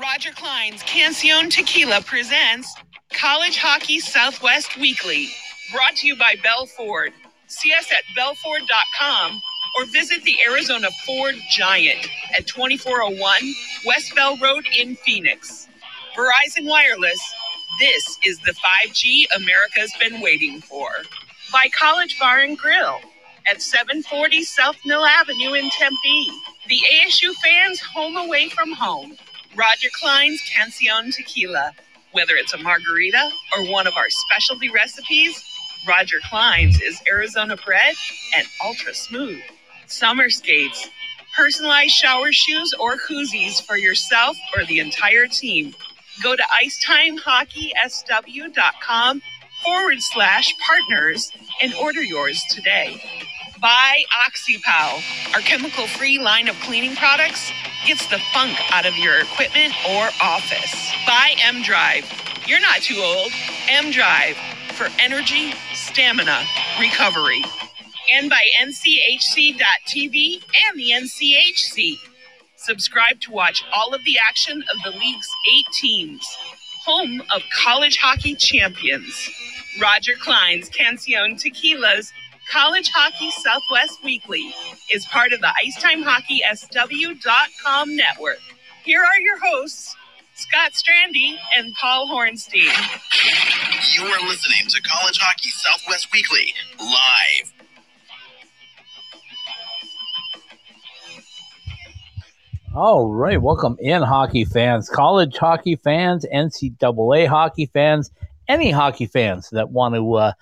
Roger Clyne's Cancion Tequila presents College Hockey Southwest Weekly, brought to you by Bell Ford. See us at bellford.com or visit the Arizona Ford Giant at 2401 West Bell Road in Phoenix. Verizon Wireless, this is the 5G America's been waiting for. By College Bar and Grill at 740 South Mill Avenue in Tempe. The ASU fans home away from home. Roger Clyne's Cancion Tequila. Whether it's a margarita or one of our specialty recipes, Roger Clyne's is Arizona bred and ultra smooth. Summer skates, personalized shower shoes, or koozies for yourself or the entire team. Go to IcetimeHockeySW.com forward slash partners and order yours today. Buy OxyPow, our chemical free line of cleaning products gets the funk out of your equipment or office. Buy M Drive. You're not too old. M Drive for energy, stamina, recovery. And by NCHC.TV and the NCHC. Subscribe to watch all of the action of the league's eight teams. Home of college hockey champions. Roger Clyne's Cancion Tequila's College Hockey Southwest Weekly is part of the IcetimeHockeySW.com network. Here are your hosts, Scott Strandy and Paul Hornstein. You are listening to College Hockey Southwest Weekly live. All right, welcome in, hockey fans, college hockey fans, NCAA hockey fans, any hockey fans that want to uh,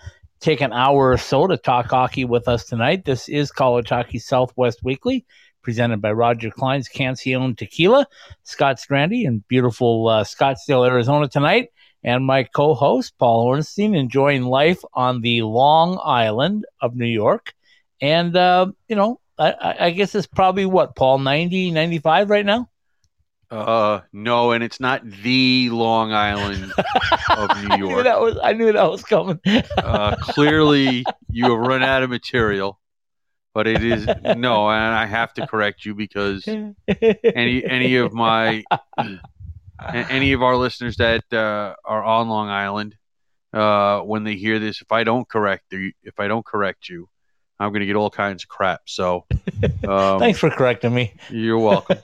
take an hour or so to talk hockey with us tonight. This is College Hockey Southwest Weekly, presented by Roger Clyne's Cancion Tequila, Scott Strandy in beautiful uh, Scottsdale, Arizona tonight, and my co-host Paul Ornstein enjoying life on the Long Island of New York. And uh, you know, I, I guess it's probably what Paul 90, 95 right now. Uh, no, and it's not the Long Island of New I knew York. that was I knew that was coming. Uh, clearly, you have run out of material, but it is no, and I have to correct you because any any of my any of our listeners that uh, are on Long Island, uh, when they hear this, if I don't correct you, if I don't correct you, I'm going to get all kinds of crap. So, um, Thanks for correcting me. you're welcome.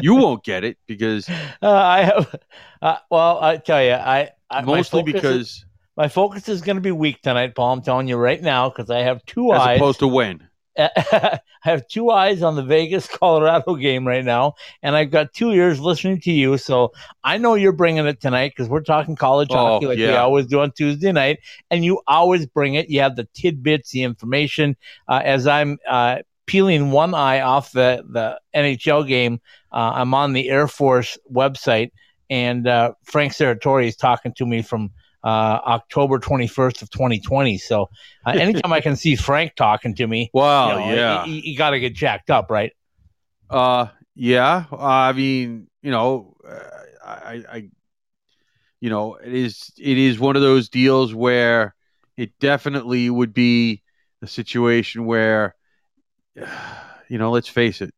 You won't get it because Uh, I have, uh, well, I tell you, I, I mostly focus is- because my focus is going to be weak tonight, Paul. I'm telling you right now because I have two as eyes. opposed to when. I have two eyes on the Vegas Colorado game right now, and I've got two ears listening to you. So I know you're bringing it tonight because we're talking college Oh, hockey like we always do on Tuesday night, and you always bring it. You have the tidbits, the information. Uh, as I'm uh, peeling one eye off the the NHL game, uh, I'm on the Air Force website, and uh, Frank Serratore is talking to me from. Uh, October 21st of 2020. So uh, anytime I can see Frank talking to me, Wow, you know, yeah. you, you got to get jacked up, right? Uh, yeah. I mean, you know, uh, I, I, you know, it is it is one of those deals where it definitely would be a situation where, you know, let's face it,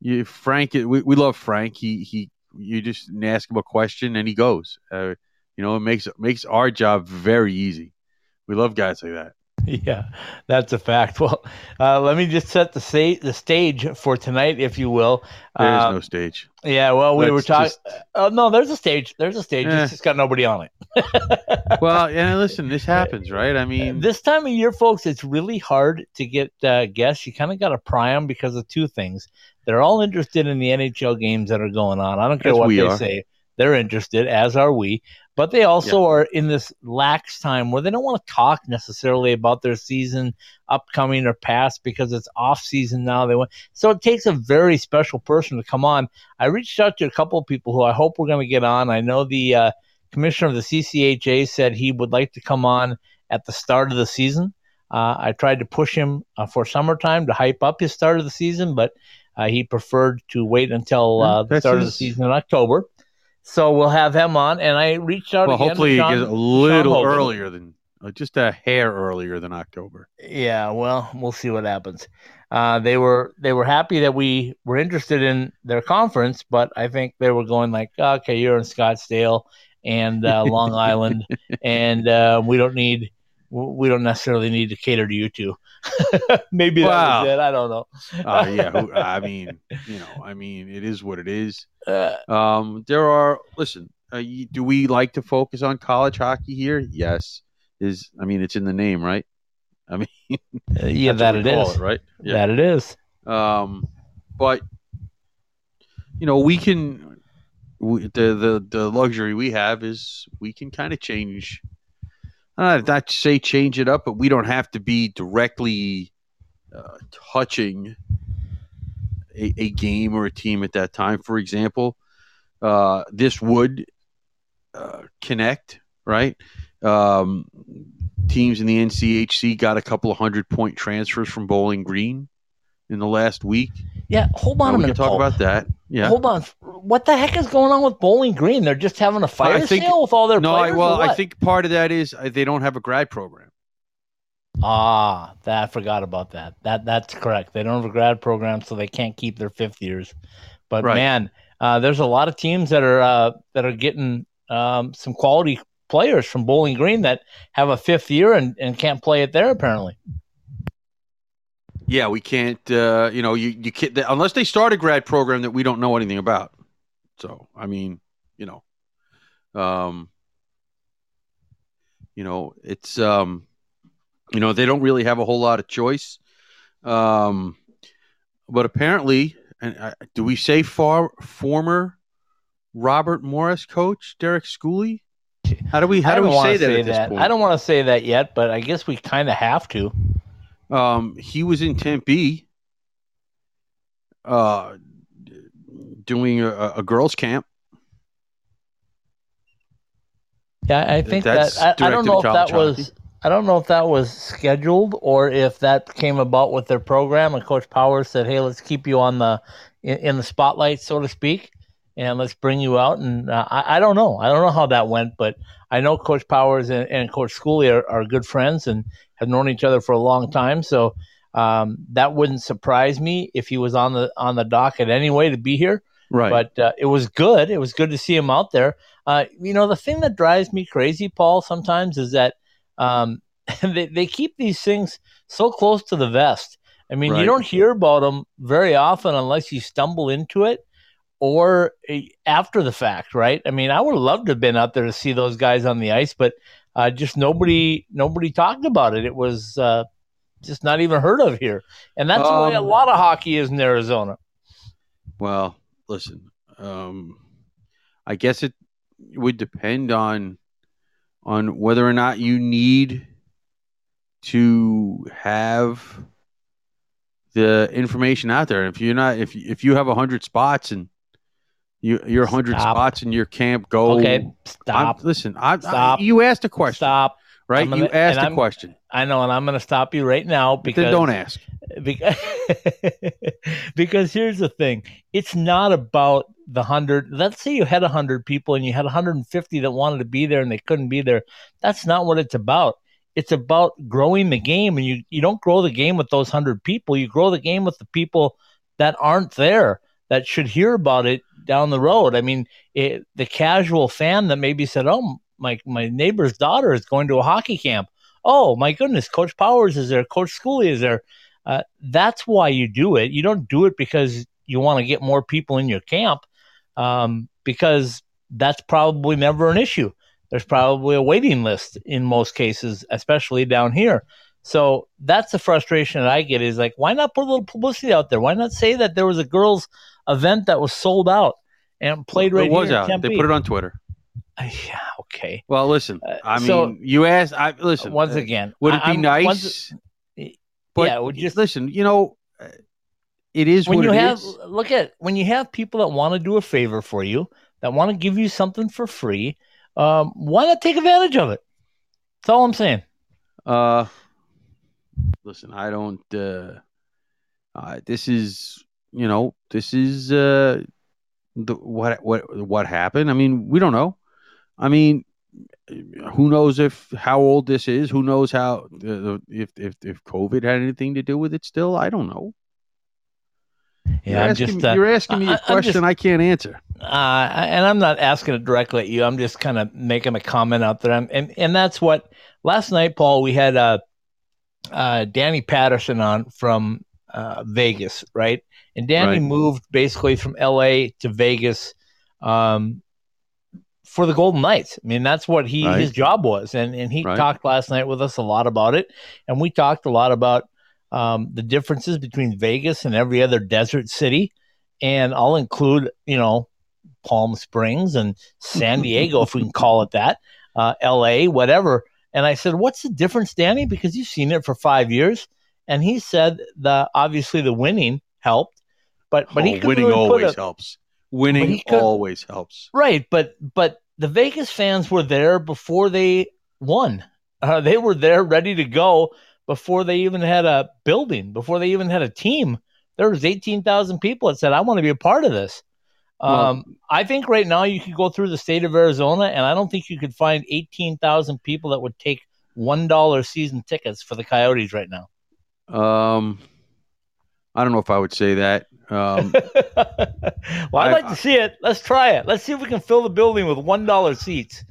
you, Frank. We, we love Frank. He he. You just ask him a question and he goes. Uh, you know, it makes it makes our job very easy. We love guys like that. Yeah, that's a fact. Well, uh, let me just set the sta- the stage for tonight, if you will. There is Uh, no stage. yeah, well, we Let's were talking. just- Oh no, there's a stage. There's a stage. Eh. It's just got nobody on it. Well, yeah. Listen, this happens, right? I mean, this time of year, folks, it's really hard to get uh, guests. You kind of got to pry them because of two things. They're all interested in the NHL games that are going on. I don't care what they are. say. They're interested, as are we. But they also are in this lax time where they don't want to talk necessarily about their season upcoming or past because it's off season now. They want so it takes a very special person to come on. I reached out to a couple of people who I hope we're going to get on. I know the uh, commissioner of the CCHA said he would like to come on at the start of the season. Uh, I tried to push him uh, for summertime to hype up his start of the season, but uh, he preferred to wait until uh, the start of the season in October. So we'll have him on, and I reached out well, hopefully Sean, gets a little earlier than uh, just a hair earlier than October. Yeah, well, we'll see what happens. uh, they were they were happy that we were interested in their conference, but I think they were going like, okay, you're in Scottsdale and uh, Long Island, and uh, we don't need we don't necessarily need to cater to you two. Maybe that was it. I don't know. Uh, yeah, I mean, you know, I mean, it is what it is. Uh, Um, there are. Listen, uh, you, do we like to focus on college hockey here? Yes. Is I mean, it's in the name, right? I mean, yeah, that it is, it we call is. right? Yeah. That it is. Um, but you know, we can. We, the the the luxury we have is we can kind of change. Uh, not to say change it up, but we don't have to be directly uh, touching a, a game or a team at that time. For example, uh, this would uh, connect, right? Um, teams in the NCHC got a couple of hundred point transfers from Bowling Green in the last week. Yeah, hold on Uh, a we can minute. talk Paul. about that. Yeah. Hold on. What the heck is going on with Bowling Green? They're just having a fire think- sale with all their no, I, players. well, or I think part of that is uh, they don't have a grad program. Ah, that I forgot about that. That that's correct. They don't have a grad program, so they can't keep their fifth years. But Right. man, uh, there's a lot of teams that are uh, that are getting um, some quality players from Bowling Green that have a fifth year and, and can't play it there apparently. Yeah, we can't. Uh, you know, you you can't unless they start a grad program that we don't know anything about. So, I mean, you know, um, you know, it's um, you know, they don't really have a whole lot of choice. Um, but apparently, and uh, do we say far former Robert Morris coach Derek Schooley? How do we how do we wanna say that that. I don't want to say that yet, but I guess we kind of have to. Um, he was in Tempe, uh, doing a, a girls' camp. Yeah, I think That's that I, I don't know if that college was I don't know if that was scheduled or if that came about with their program and Coach Powers said, "Hey, let's keep you on the in, in the spotlight, so to speak, and let's bring you out." And uh, I, I don't know, I don't know how that went, but I know Coach Powers and, and Coach Schooley are, are good friends and have known each other for a long time, so um, that wouldn't surprise me if he was on the on the docket anyway to be here Right. but uh, it was good. It was good to see him out there. Uh, you know, the thing that drives me crazy, Paul, sometimes is that um, they, they keep these things so close to the vest. I mean, you don't hear about them very often unless you stumble into it or uh, after the fact, right? I mean, I would love to have been out there to see those guys on the ice, but uh, just nobody nobody talked about it. It was uh, just not even heard of here, and that's the way a Um, lot of hockey is in Arizona. Well, listen. Um, I guess it would depend on on whether or not you need to have the information out there. If you're not, if if you have a hundred spots and you your hundred spots in your camp, go. Okay, I'm- stop. listen, I, Stop. I, you asked a question, Stop. right? Gonna- you asked a I'm- question. I know, and I'm going to stop you right now because then don't ask. because, because here's the thing: it's not about the hundred. Let's say you had a hundred people and you had 150 that wanted to be there and they couldn't be there. That's not what it's about. It's about growing the game, and you you don't grow the game with those hundred people. You grow the game with the people that aren't there that should hear about it down the road. I mean, it, the casual fan that maybe said, "Oh, my my neighbor's daughter is going to a hockey camp." Oh my goodness, Coach Powers is there, Coach Schooley is there. Uh, that's why you do it. You don't do it because you want to get more people in your camp, um, because that's probably never an issue. There's probably a waiting list in most cases, especially down here. So that's the frustration that I get is like, why not put a little publicity out there? Why not say that there was a girls' event that was sold out and played right it was out. They put it on Twitter. Uh, yeah, okay. Well, listen. Uh, I mean, so- you asked. I listen. Once uh, again, would it be I'm- nice? once- But yeah, would just listen. You know, uh, it is when what you it have is. look at when you have people that want to do a favor for you that want to give you something for free um, why not take advantage of it that's all i'm saying Uh, listen, I don't. Uh, uh, this is, you know, this is uh, the what what what happened. I mean, we don't know. I mean, who knows if how old this is? Who knows how uh, if if if COVID had anything to do with it? Still, I don't know. Yeah, you're I'm asking, just. me- Uh, you're asking me I- a I'm question just- I can't answer. uh, and I'm not asking it directly at you. I'm just kind of making a comment out there. I'm, and and that's what last night, Paul. We had uh, uh, Danny Patterson on from uh, Vegas, right? And Danny Right. moved basically from L.A. to Vegas um, for the Golden Knights. I mean, that's what he Right. his job was, and and he Right. talked last night with us a lot about it, and we talked a lot about um, the differences between Vegas and every other desert city, and I'll include you know Palm Springs and San Diego, if we can call it that, uh, L.A., whatever. And I said, "What's the difference, Danny? Because you've seen it for five years." And he said, "The obviously the winning helped, but but he Oh, could winning really always a- helps. Winning he could- always helps. Right, but but the Vegas fans were there before they won. Uh, they were there ready to go before they even had a building, before they even had a team. There was eighteen thousand people that said, "I want to be a part of this." Well- Um, I think right now you could go through the state of Arizona, and I don't think you could find eighteen thousand people that would take one dollar season tickets for the Coyotes right now. Um, I don't know if I would say that. Um, well, I'd I- like to see it. Let's try it. Let's see if we can fill the building with one dollar seats.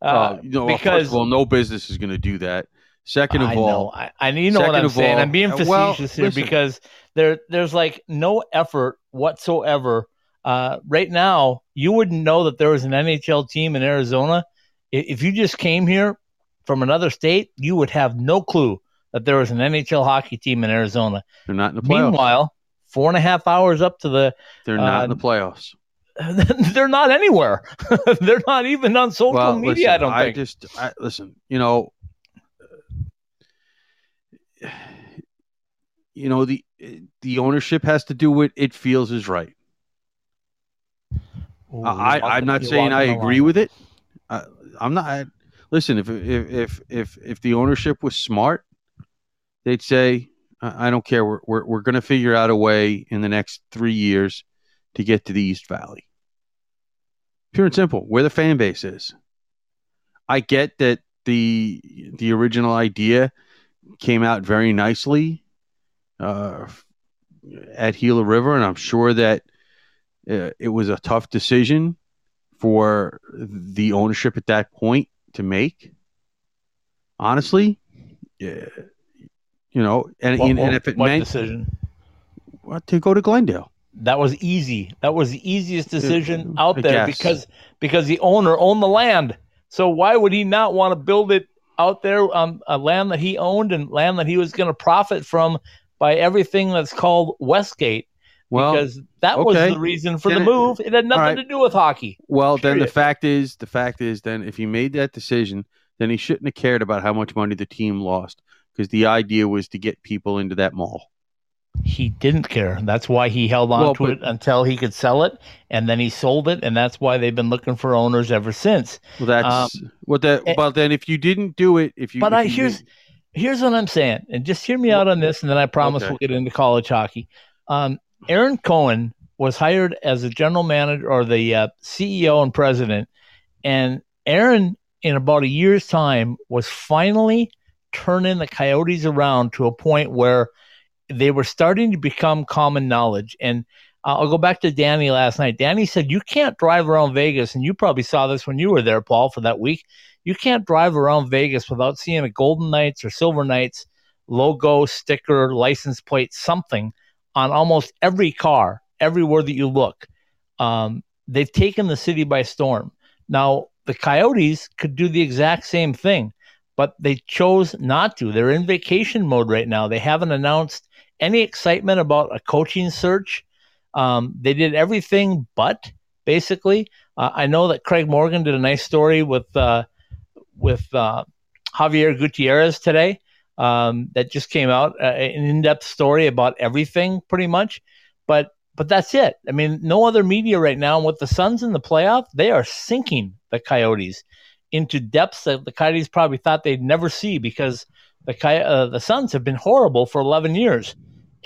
Uh, uh, you know, well, because first of all, no business is going to do that. Second of I all, know, I, I you know what I'm saying. all- I'm being uh, facetious well, here listen. because there there's like no effort whatsoever. Uh, right now, you wouldn't know that there was an NHL team in Arizona. If you just came here from another state, you would have no clue that there was an NHL hockey team in Arizona. they're not in the playoffs. Meanwhile, four and a half hours up to the they're not uh, in the playoffs. they're not anywhere. they're not even on social well, media. listen, I don't think. just I, listen. You know, you know the the ownership has to do what it feels is right. Ooh, I, I am not saying I agree with it. I, I'm not. I, listen, if if if if if the ownership was smart, they'd say, "I, I don't care. We're we're, we're going to figure out a way in the next three years to get to the East Valley." Pure and simple, where the fan base is. I get that the the original idea came out very nicely uh, at Gila River, and I'm sure that uh, it was a tough decision for the ownership at that point to make. Honestly, yeah, you know, and, What- and, what- if it what meant decision? well, to go to Glendale, That was easy. That was the easiest decision I out there guess. because because the owner owned the land. So why would he not want to build it out there on a land that he owned and land that he was going to profit from by everything that's called Westgate? well, because that was the reason for Can the move. It had nothing right. to do with hockey. well, then the fact is, the fact is, then if he made that decision, then he shouldn't have cared about how much money the team lost because the idea was to get people into that mall. He didn't care. That's why he held on Well, to but- it until he could sell it, and then he sold it, and that's why they've been looking for owners ever since. Well, that's well. That eh, well, then if you didn't do it, if you, But if I you here's did- here's what I'm saying, and just hear me out on this, and then I promise Okay. we'll get into college hockey. Um, Ahron Cohen was hired as the general manager or the uh, CEO and president, and Ahron, in about a year's time, was finally turning the Coyotes around to a point where they were starting to become common knowledge. And uh, I'll go back to Danny last night. Danny said, You can't drive around Vegas, and you probably saw this when you were there, Paul, for that week. You can't drive around Vegas without seeing a Golden Knights or Silver Knights logo, sticker, license plate, something on almost every car, everywhere that you look. Um, they've taken the city by storm. Now, the Coyotes could do the exact same thing, but they chose not to. They're in vacation mode right now. They haven't announced any excitement about a coaching search. Um, they did everything but basically. Uh, I know that Craig Morgan did a nice story with uh, with uh, Xavier Gutierrez today um, that just came out, uh, an in-depth story about everything pretty much. But but that's it. I mean, no other media right now. And with the Suns in the playoff, they are sinking the Coyotes into depths that the Coyotes probably thought they'd never see because the uh, the Suns have been horrible for 11 years.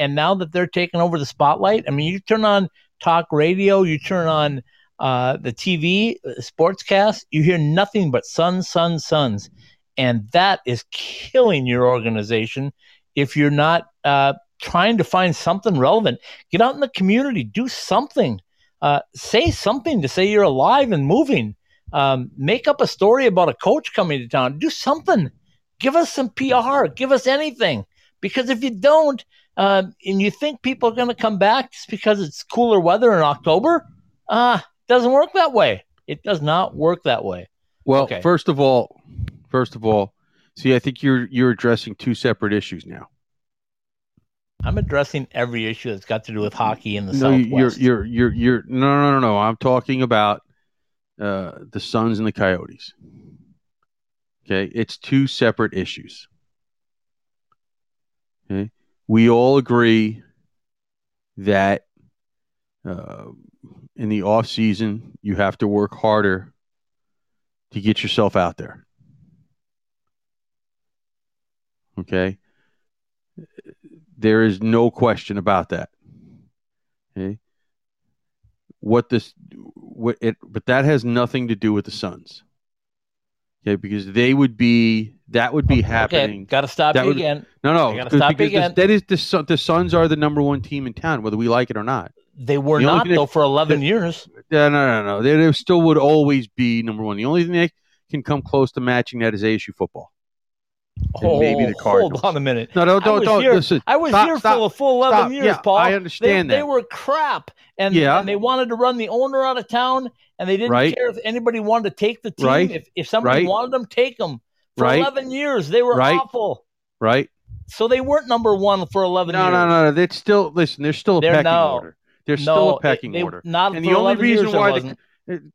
And now that they're taking over the spotlight, I mean, you turn on talk radio, you turn on uh, the TV, uh, sportscast, you hear nothing but Suns, Suns, Suns. And that is killing your organization if you're not uh, trying to find something relevant. Get out in the community, do something. Uh, say something to say you're alive and moving. Um, make up a story about a coach coming to town. Do something. Give us some PR. Give us anything. Because if you don't, uh, and you think people are going to come back just because it's cooler weather in October, uh, doesn't work that way. It does not work that way. Well, Okay. first of all, first of all, see, I think you're you're addressing two separate issues now. I'm addressing every issue that's got to do with hockey in the no, Southwest. you're you're you're you're no no no no. I'm talking about uh, the Suns and the Coyotes. Okay, it's two separate issues. Okay, we all agree that uh, in the off season you have to work harder to get yourself out there. Okay, there is no question about that. Okay. What this what it but that has nothing to do with the Suns. Okay, because they would be that would be happening. Okay, got to stop That you would- again. No, no, I gotta stop because again. that is the the Suns are the number one team in town, whether we like it or not. They were The not though that- for 11 years. Yeah, no, no, no. They, they still would always be number one. The only thing they can come close to matching that is ASU football. And maybe the Oh, Cardinals. Hold on a minute. No, don't, I don't, don't here- listen. I was Stop, here stop, for the full 11 stop. years, Yeah, Paul. I They, understand they that. They were crap, and, Yeah. and they wanted to run the owner out of town, and they didn't Right. care if anybody wanted to take the team. Right. If, if somebody Right. wanted them, take them. For Right. 11 years, they were Right. awful. right? So they weren't number one for 11 No, years. no, no, no. That's still listen. There's still a They're pecking no. order. There's No, still a pecking they- order. Not And the only reason years, why the- wasn't.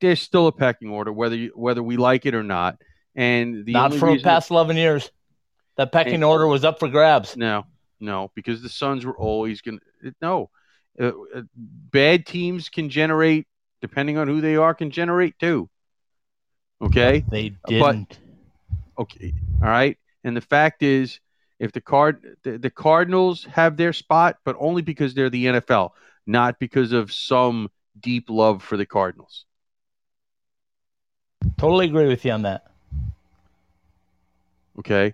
There's still a pecking order, whether you, whether we like it or not. And the not only for the past 11 years. That pecking And- order was up for grabs. no, no, because the Suns were always going. to No, uh, uh, bad teams can generate, depending on who they are, can generate too. Okay. They didn't. Okay. All right. And the fact is, if the card the, the Cardinals have their spot, but only because they're the NFL, not because of some deep love for the Cardinals. totally agree with you on that. Okay.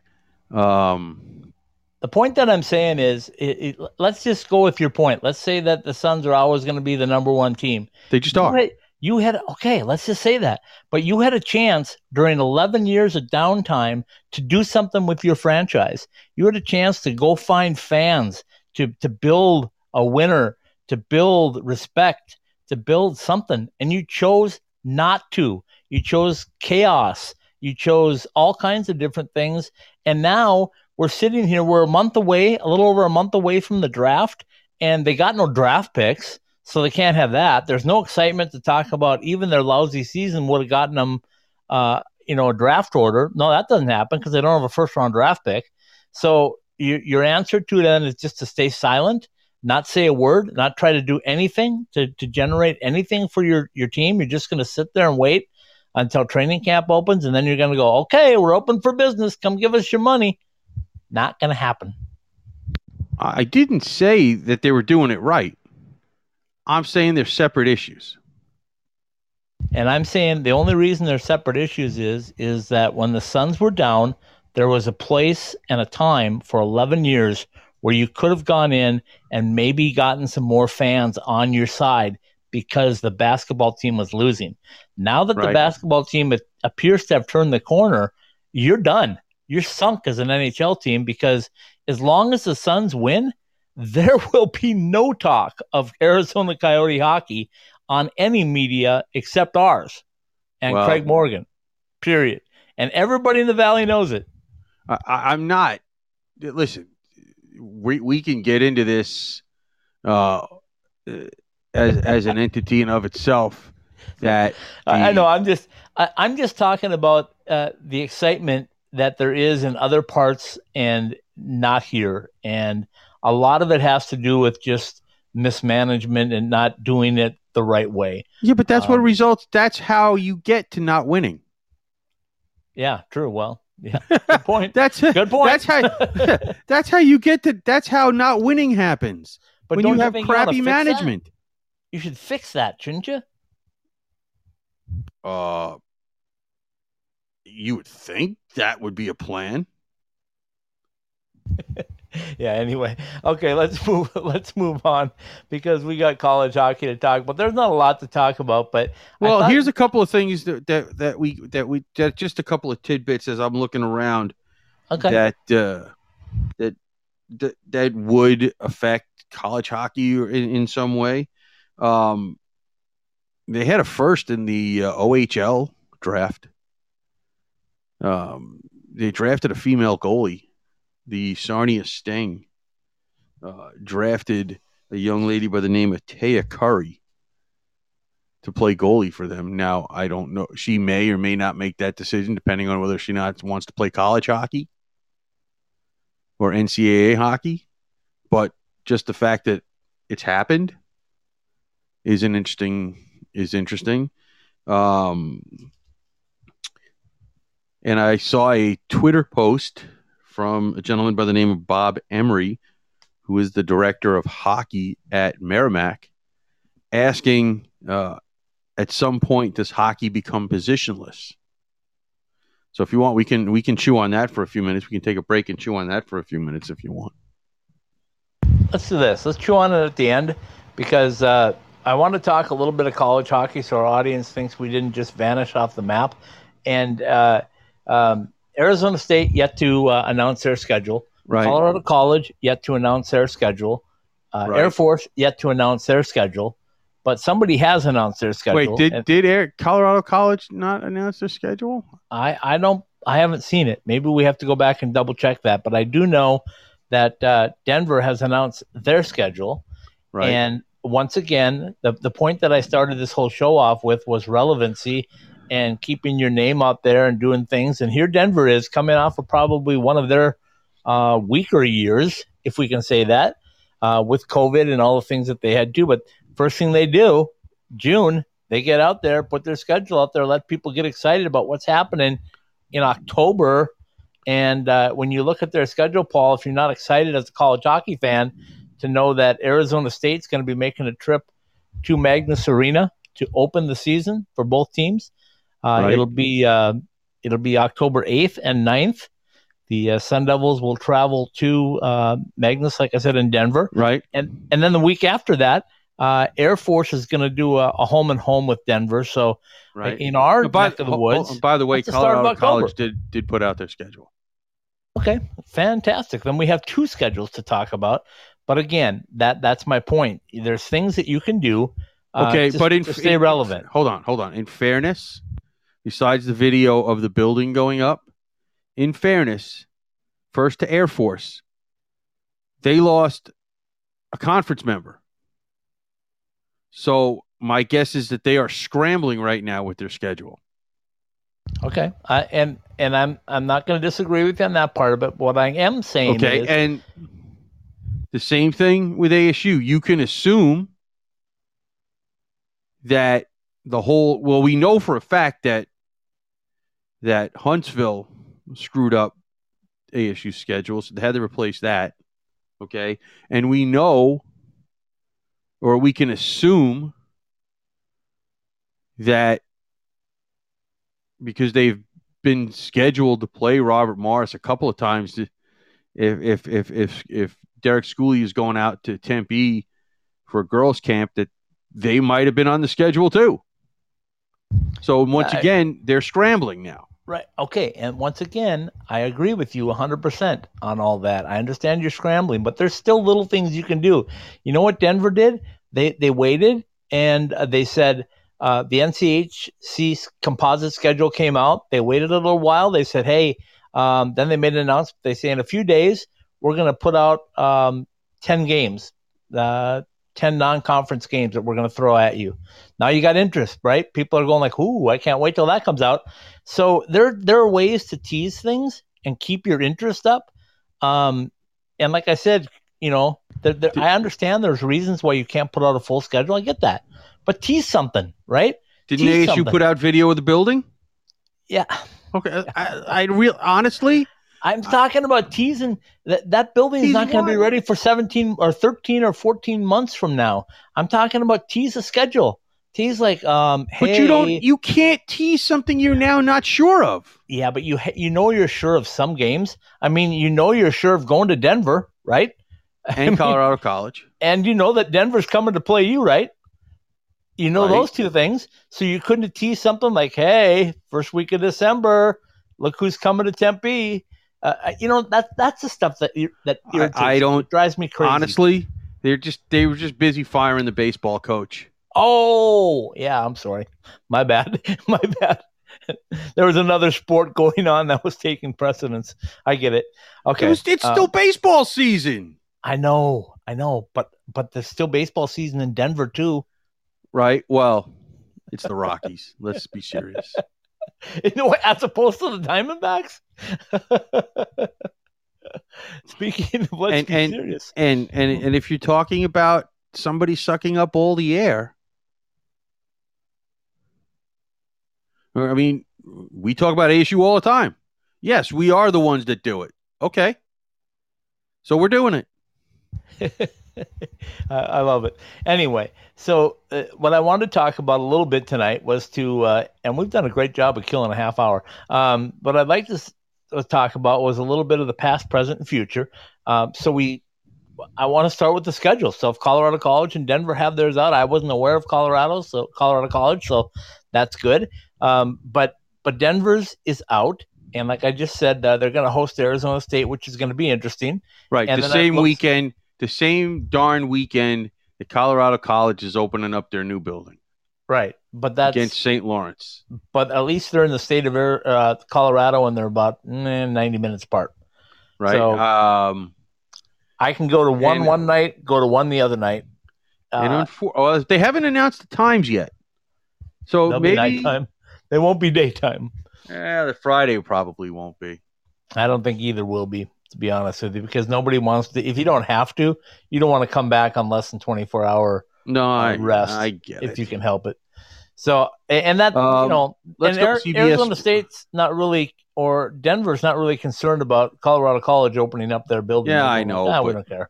Um, The point that I'm saying is, it, it, let's just go with your point. Let's say that the Suns are always going to be the number one team. they just You are. had, you had okay, let's just say that. But you had a chance during 11 years of downtime to do something with your franchise. You had a chance to go find fans, to to build a winner, to build respect, to build something, and you chose not to. You chose chaos. You chose all kinds of different things, and now we're sitting here. We're a month away, a little over a month away from the draft, and they got no draft picks so they can't have that. There's no excitement to talk about. Even their lousy season would have gotten them, uh, you know, a draft order. No, that doesn't happen because they don't have a first round draft pick. So you, your answer to them is just to stay silent, not say a word, not try to do anything to, to generate anything for your, your team. You're just going to sit there and wait until training camp opens, and then you're going to go, okay, we're open for business. Come give us your money. Not going to happen. I didn't say that they were doing it right. I'm saying they're separate issues. And I'm saying the only reason they're separate issues is is that when the Suns were down, there was a place and a time for 11 years where you could have gone in and maybe gotten some more fans on your side because the basketball team was losing. Now that the basketball team a- appears to have turned the corner, you're done. You're sunk as an NHL team because as long as the Suns win, there will be no talk of Arizona Coyote hockey on any media except ours and Well- Craig Morgan. Period. And everybody in the valley knows it. I, I'm not. Listen, we we can get into this uh, as as an entity and of itself. That I, I know. I'm just. I, I'm just talking about uh, the excitement that there is in other parts and not here, and a lot of it has to do with just mismanagement and not doing it the right way. yeah, but that's what Um, results. That's how you get to not winning. Yeah, true. Well, yeah, good point. That's Good point. That's how. that's how you get to. That's how not winning happens but when don't you have think you ought crappy that? management. You should fix that, shouldn't you? Uh, you would think that would be a plan. yeah. Anyway, okay, let's move. Let's move on because we got college hockey to talk. But there's not a lot to talk about. But Well, thought- here's a couple of things that, that that we that we that just a couple of tidbits as I'm looking around okay. that uh, that that that would affect college hockey in, in some way. Um, they had a first in the uh, OHL draft. Um, they drafted a female goalie, the Sarnia Sting. Uh, drafted a young lady by the name of Taya Currie to play goalie for them. Now, I don't know. She may or may not make that decision depending on whether she not wants to play college hockey or NCAA hockey. But just the fact that it's happened is an interesting is interesting. Um, and I saw a Twitter post from a gentleman by the name of Bob Emery, who is the director of hockey at Merrimack, asking uh, at some point does hockey become positionless? So if you want, we can we can chew on that for a few minutes. We can take a break and chew on that for a few minutes if you want. let's do this. Let's chew on it at the end because uh, I want to talk a little bit of college hockey so our audience thinks we didn't just vanish off the map. And uh, um, Arizona State yet to uh, announce their schedule. Right. Colorado College yet to announce their schedule. Uh, Right. Air Force yet to announce their schedule. But somebody has announced their schedule. Wait, did and did Air, Colorado College not announce their schedule? I, I don't I haven't seen it. Maybe we have to go back and double check that. But I do know that uh, Denver has announced their schedule. Right. And once again, the, the point that I started this whole show off with was relevancy and keeping your name out there and doing things. And here Denver is coming off of probably one of their uh, weaker years, if we can say that, uh, with COVID and all the things that they had to. But first thing they do, June, they get out there, put their schedule out there, let people get excited about what's happening in October. And uh, when you look at their schedule, Paul, if you're not excited as a college hockey fan to know that Arizona State's going to be making a trip to Magness Arena to open the season for both teams, uh, Right. it'll be uh, it'll be October 8th and 9th. The uh, Sun Devils will travel to uh, Magness, like I said, in Denver right. and and then the week after that, uh, Air Force is going to do a, a home and home with Denver. So Right. in our Oh, by, neck of the oh, oh, woods, by the way, that's the start of Colorado College did did put out their schedule. okay, fantastic. Then we have two schedules to talk about. But again, that that's my point. There's things that you can do. uh, Okay, to- but in to stay in- relevant. Hold on, hold on. In fairness, besides the video of the building going up, in fairness, first to Air Force, they lost a conference member. So my guess is that they are scrambling right now with their schedule. Okay, I, and and I'm I'm not going to disagree with you on that part of it. What I am saying Okay, is, and the same thing with ASU. You can assume that the whole well, we know for a fact that that Huntsville screwed up ASU schedule, so they had to replace that. Okay, and we know, or we can assume that because they've been scheduled to play Robert Morris a couple of times if if if if if Derek Schooley is going out to Tempe for a girls' camp, that they might have been on the schedule too. So once I- again, they're scrambling now. Right. Okay. And once again, I agree with you 100% on all that. I understand you're scrambling, but there's still little things you can do. You know what Denver did? They they waited and uh, they said uh, the NCHC composite schedule came out. They waited a little while. They said, hey, um, then they made an announcement. They say in a few days we're going to put out um, 10 games, uh, 10 non-conference games that we're going to throw at you. Now you got interest, right? People are going like, "Ooh, I can't wait till that comes out." So there there are ways to tease things and keep your interest up. Um, and like I said, you know, there, there, I understand there's reasons why you can't put out a full schedule. I get that, but tease something, right? Didn't Tease ASU something. put out video of the building? Yeah, Okay, I, I real honestly, I'm talking about teasing that that building is not going to be ready for 17 or 13 or 14 months from now. I'm talking about tease a schedule. Tease like, um, But you don't. You can't tease something you're now not sure of. Yeah, but you you know you're sure of some games. I mean, you know you're sure of going to Denver, right? I And mean, Colorado College. and you know that Denver's coming to play you, right? You know Right. those two things. So you couldn't tease something like, "Hey, first week of December, look who's coming to Tempe." Uh, you know that that's the stuff that that I- irritates I me. don't- drives me crazy. Honestly, they're just they were just busy firing the baseball coach. Oh, yeah, I'm sorry. My bad. My bad. there was another sport going on that was taking precedence. I get it. Okay. It was, it's uh, still baseball season, I know. I know, but but there's still baseball season in Denver too. right? Well, it's the Rockies. Let's be serious. You know what? As opposed to the Diamondbacks. Speaking of let's And- and- serious. And and mm-hmm. and if you're talking about somebody sucking up all the air, I mean, we talk about ASU all the time. Yes, we are the ones that do it. Okay, so we're doing it. I, I love it. Anyway, so uh, what I wanted to talk about a little bit tonight was to, uh, and we've done a great job of killing a half hour. Um, what I'd like to s- uh, talk about was a little bit of the past, present, and future. Um, so we, I want to start with the schedule. So if Colorado College and Denver have theirs out, I wasn't aware of Colorado, so Colorado College, so that's good. Um, but but Denver's is out. And like I just said, uh, they're going to host Arizona State, which is going to be interesting. Right, And the same looked- weekend, the same darn weekend that Colorado College is opening up their new building Right, but that's against St. Lawrence. but at least they're in the state of uh, Colorado and they're about eh, 90 minutes apart. Right. So- um, I can go to one And- one night, go to one the other night. and Uh, well, they haven't announced the times yet. So maybe nighttime. They won't be daytime. eh, the Friday probably won't be. I don't think either will be, to be honest with you, because nobody wants to. If you don't have to, you don't want to come back on less than 24 hour No, I rest I get if it. you can help it. So, and that, you Um, know, let's and Ari-. Arizona State's not really, or Denver's not really concerned about Colorado College opening up their building. Yeah, I know, "Ah, we don't care.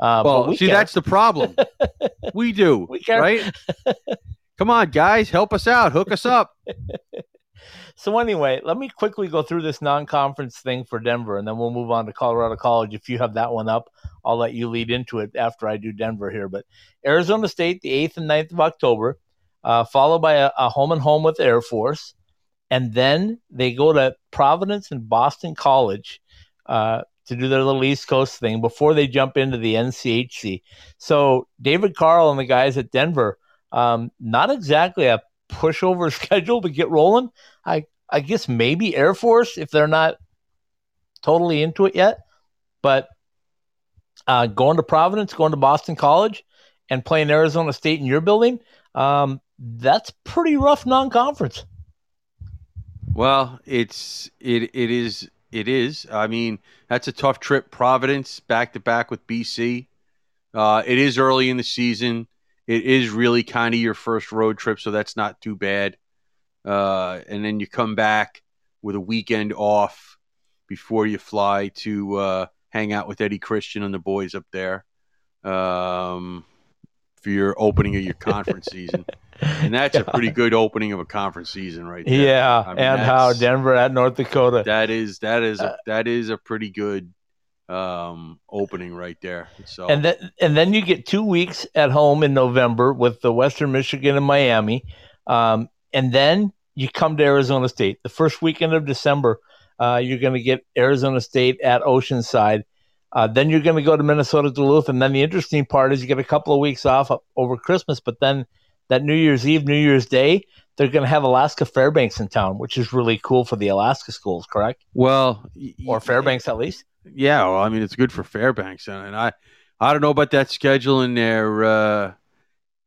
Uh, well, but we see, care. that's the problem. we do, We care. right? Come on, guys, help us out, hook us up. So anyway, let me quickly go through this non-conference thing for Denver, and then we'll move on to Colorado College. If you have that one up, I'll let you lead into it after I do Denver here. But Arizona State, the eighth and 9th of October, uh, followed by a, a home and home with Air Force, and then they go to Providence and Boston College uh, to do their little East Coast thing before they jump into the NCHC. So David Carle and the guys at Denver, um, not exactly a pushover schedule to get rolling. I I guess maybe Air Force if they're not totally into it yet. But uh, going to Providence, going to Boston College, and playing Arizona State in your building, um, that's pretty rough non-conference. Well, it's it it is it is. I mean, that's a tough trip. Providence back to back with BC. Uh, it is early in the season. It is really kind of your first road trip, so that's not too bad. Uh, and then you come back with a weekend off before you fly to uh, hang out with Eddie Christian and the boys up there um, for your opening of your conference season. And that's a pretty good opening of a conference season, right there. Yeah, I mean, and how Denver at North Dakota. that is that is Uh, a, that is a pretty good um opening right there. So And then and then you get two weeks at home in November with the Western Michigan and Miami, um, and then you come to Arizona State. The first weekend of December, uh, you're going to get Arizona State at Oceanside. Uh, then you're going to go to Minnesota Duluth, and then the interesting part is you get a couple of weeks off over Christmas, but then that New Year's Eve, New Year's Day, they're going to have Alaska Fairbanks in town, which is really cool for the Alaska schools, correct? well Or Fairbanks at least. Yeah, well, I mean it's good for Fairbanks and, I I don't know about that schedule in their uh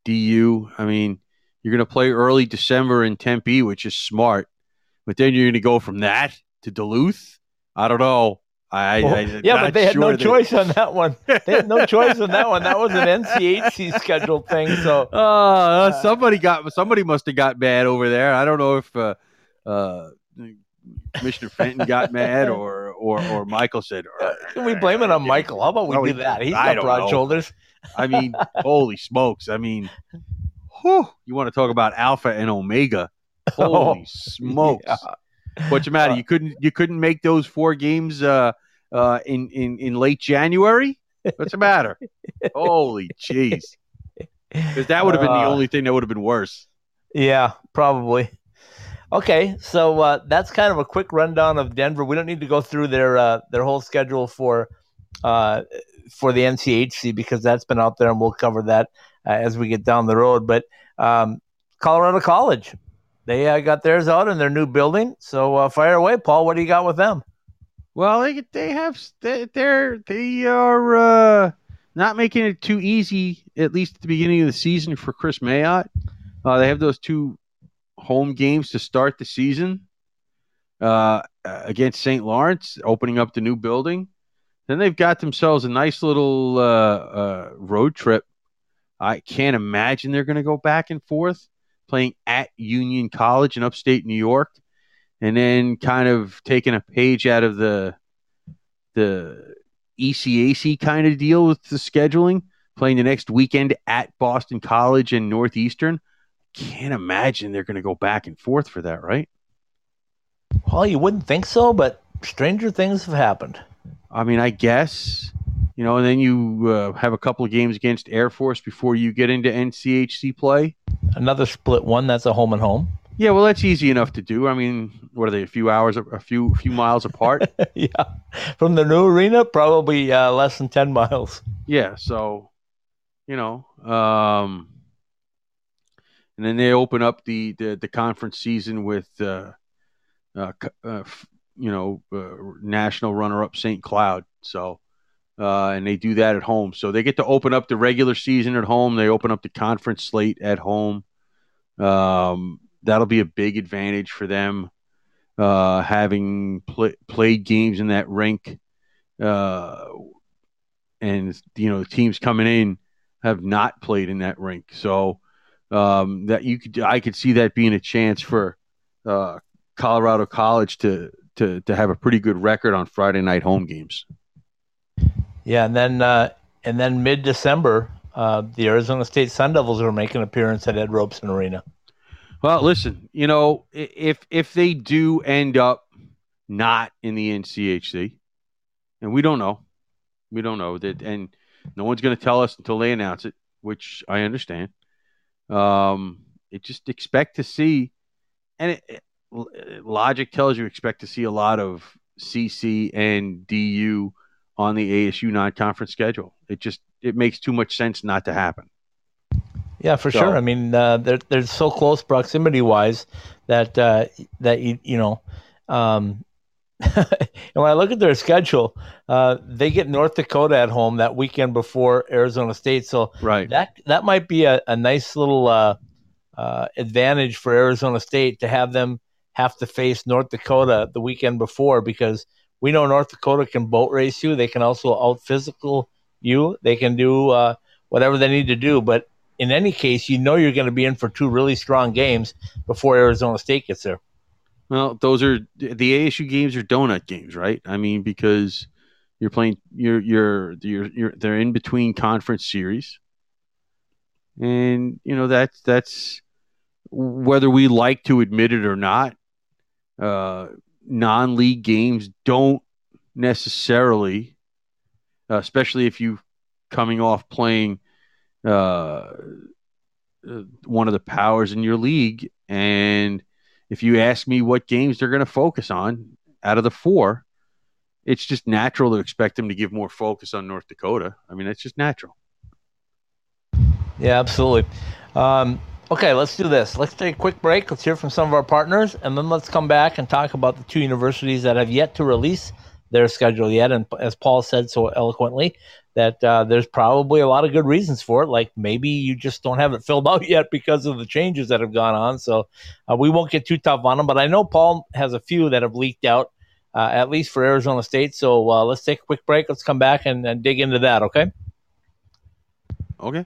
DU. I mean, you're going to play early December in Tempe, which is smart. But then you're going to go from that to Duluth? I don't know. I, Well, I yeah, but they had no that- choice on that one. They had no choice on that one. That was an NCHC scheduled thing. So Oh, somebody got somebody must have got mad over there. I don't know if uh, uh, Commissioner Fenton got mad or or or Michael said. uh, can we blame it on Michael? How about we No, do that? He's got broad know. shoulders. I mean, holy smokes! I mean, Whew, you want to talk about alpha and omega? Holy Oh, smokes! yeah. What's the matter? You couldn't you couldn't make those four games uh, uh, in in in late January? What's the matter? Holy jeez! Because that would have been the Uh, only thing that would have been worse. Yeah, probably. Okay, so uh, that's kind of a quick rundown of Denver. We don't need to go through their uh, their whole schedule for uh, for the NCHC because that's been out there, and we'll cover that uh, as we get down the road. But um, Colorado College, they uh, got theirs out in their new building. So uh, fire away, Paul. What do you got with them? Well, they they have they they're they are uh, not making it too easy, at least at the beginning of the season for Chris Mayotte. Uh, they have those two home games to start the season uh, against St. Lawrence, opening up the new building. Then they've got themselves a nice little uh, road trip. I can't imagine they're going to go back and forth playing at Union College in upstate New York and then kind of taking a page out of the the ECAC kind of deal with the scheduling, playing the next weekend at Boston College and Northeastern. Can't imagine they're going to go back and forth for that, right? Well, you wouldn't think so, but stranger things have happened. I mean, I guess you know, and then you uh, have a couple of games against Air Force before you get into NCHC play. Another split one. That's a home and home. Yeah, well, that's easy enough to do. I mean, what are they? A few hours, a few, few miles apart. yeah, from the new arena, probably uh, less than ten miles. Yeah, so you know, um, and then they open up the the, the conference season with uh, uh, uh you know uh, national runner up St. Cloud. So uh, and they do that at home. So they get to open up the regular season at home. They open up the conference slate at home. Um, that'll be a big advantage for them. Uh, having pl- played games in that rink, uh, and you know the teams coming in have not played in that rink, so um, that you could I could see that being a chance for uh, Colorado College to to to have a pretty good record on Friday night home games. Yeah, and then uh, and then mid December, uh, the Arizona State Sun Devils are making an appearance at Ed Robson Arena. Well, listen, you know if if they do end up not in the NCHC, and we don't know, we don't know that, and no one's going to tell us until they announce it, which I understand. Um, it just expect to see, and it, it- logic tells you expect to see a lot of CC and DU on the ASU non-conference schedule. It just it makes too much sense not to happen. Yeah, for So- sure. I mean, uh, they're they're so close proximity wise that uh, that you you know. Um, and when I look at their schedule, uh, they get North Dakota at home that weekend before Arizona State. So Right. that that might be a, a nice little uh, uh, advantage for Arizona State to have them have to face North Dakota the weekend before because we know North Dakota can boat race you. They can also out physical you. They can do uh, whatever they need to do. But in any case, you know you're going to be in for two really strong games before Arizona State gets there. Well, those are the ASU games are donut games, right? I mean, because you're playing, you're you're you're, you're they're in between conference series, and you know that's that's whether we like to admit it or not. Uh, non-league games don't necessarily, uh, especially if you're coming off playing uh, uh, one of the powers in your league and if you ask me what games they're going to focus on out of the four, it's just natural to expect them to give more focus on North Dakota. I mean, that's just natural. Yeah, absolutely. Um, okay, let's do this. Let's take a quick break. Let's hear from some of our partners, and then let's come back and talk about the two universities that have yet to release their schedule yet. And as Paul said so eloquently, that uh, there's probably a lot of good reasons for it. Like maybe you just don't have it filled out yet because of the changes that have gone on. So uh, we won't get too tough on them. But I know Paul has a few that have leaked out, uh, at least for Arizona State. So uh, let's take a quick break. Let's come back and, and dig into that. Okay. Okay.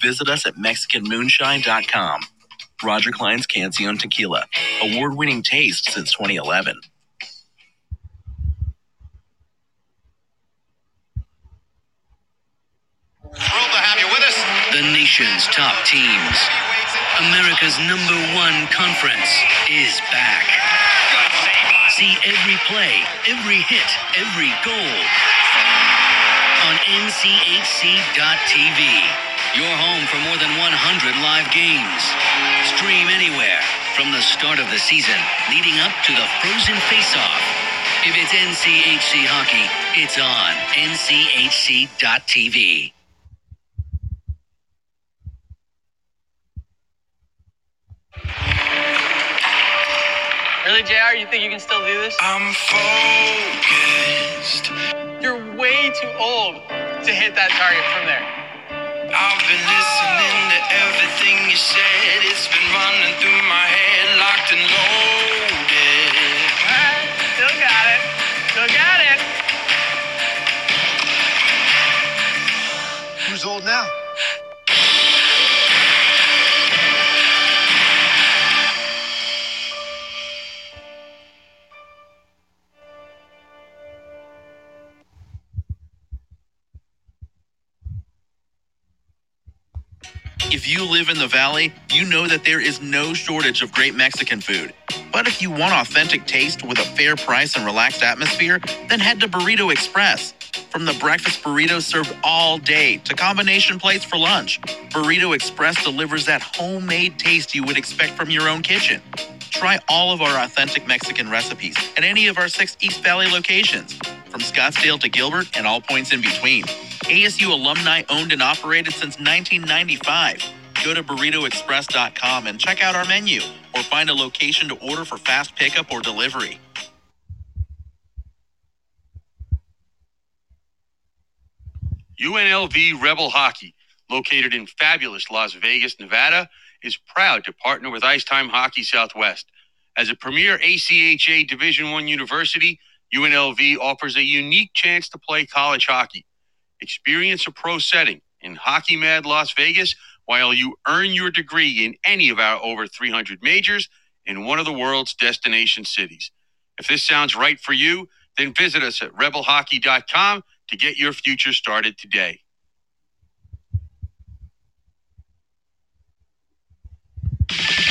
Visit us at MexicanMoonshine.com. Roger Clyne's Cancion Tequila, award winning taste since 2011. Thrilled to have you with us. The nation's top teams. America's number one conference is back. See every play, every hit, every goal on NCHC.TV. Your home for more than 100 live games. Stream anywhere from the start of the season leading up to the frozen face-off. If it's NCHC hockey, it's on NCHC.TV. Really, JR? You think you can still do this? I'm focused. You're way too old to hit that target from there. I've been listening to everything you said. It's been running through my head, locked and loaded. Alright, still got it. Still got it. Who's old now? If you live in the valley, you know that there is no shortage of great Mexican food. But if you want authentic taste with a fair price and relaxed atmosphere, then head to Burrito Express. From the breakfast burritos served all day to combination plates for lunch, Burrito Express delivers that homemade taste you would expect from your own kitchen. Try all of our authentic Mexican recipes at any of our six East Valley locations, from Scottsdale to Gilbert and all points in between. ASU alumni owned and operated since 1995. Go to burritoexpress.com and check out our menu or find a location to order for fast pickup or delivery. UNLV Rebel Hockey, located in fabulous Las Vegas, Nevada, is proud to partner with Ice Time Hockey Southwest. As a premier ACHA Division I university, UNLV offers a unique chance to play college hockey. Experience a pro setting in Hockey Mad Las Vegas while you earn your degree in any of our over 300 majors in one of the world's destination cities. If this sounds right for you, then visit us at rebelhockey.com to get your future started today.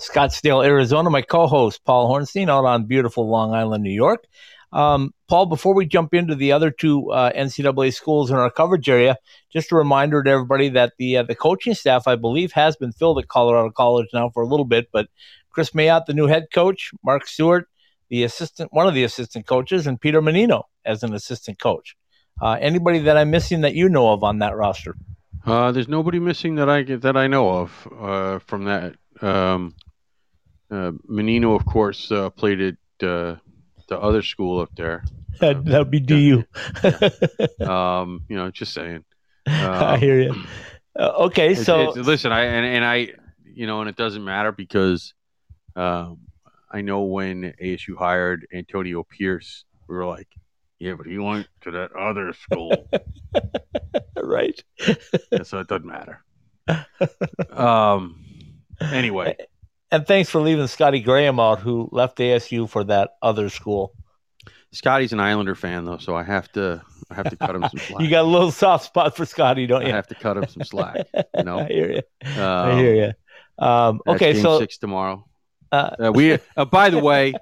Scottsdale, Arizona. My co-host Paul Hornstein out on beautiful Long Island, New York. Um, Paul, before we jump into the other two uh, NCAA schools in our coverage area, just a reminder to everybody that the uh, the coaching staff, I believe, has been filled at Colorado College now for a little bit. But Chris Mayotte, the new head coach, Mark Stewart, the assistant, one of the assistant coaches, and Peter Mannino as an assistant coach. Uh, anybody that I'm missing that you know of on that roster? Uh, there's nobody missing that I that I know of uh, from that. Um, uh, Mannino, of course, uh, played at uh, the other school up there. That that'd be DU. Um, you know, just saying. I hear you. Uh, okay, It's- so it's- listen, I and, and I, you know, and it doesn't matter because um, I know when ASU hired Antonio Pierce, we were like, yeah, but he went to that other school, right. so it doesn't matter. Um, anyway, and thanks for leaving Scotty Graham out, who left ASU for that other school. Scotty's an Islander fan though, so I have to I have to cut him some slack. You got a little soft spot for Scotty, don't you? I have to cut him some slack. You know, I hear you. Um, I hear you. Um, okay, game so six tomorrow. uh, Uh, we uh, by the way,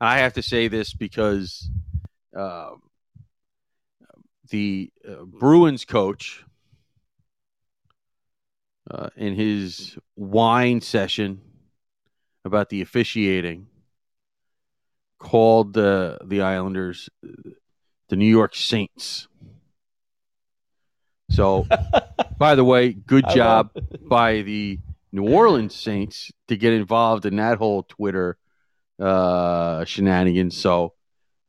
I have to say this because uh, the uh, Bruins coach uh, in his wine session about the officiating called the the Islanders uh, the New York Saints. So, by the way, good job by the New Orleans Saints to get involved in that whole Twitter uh, shenanigans. So,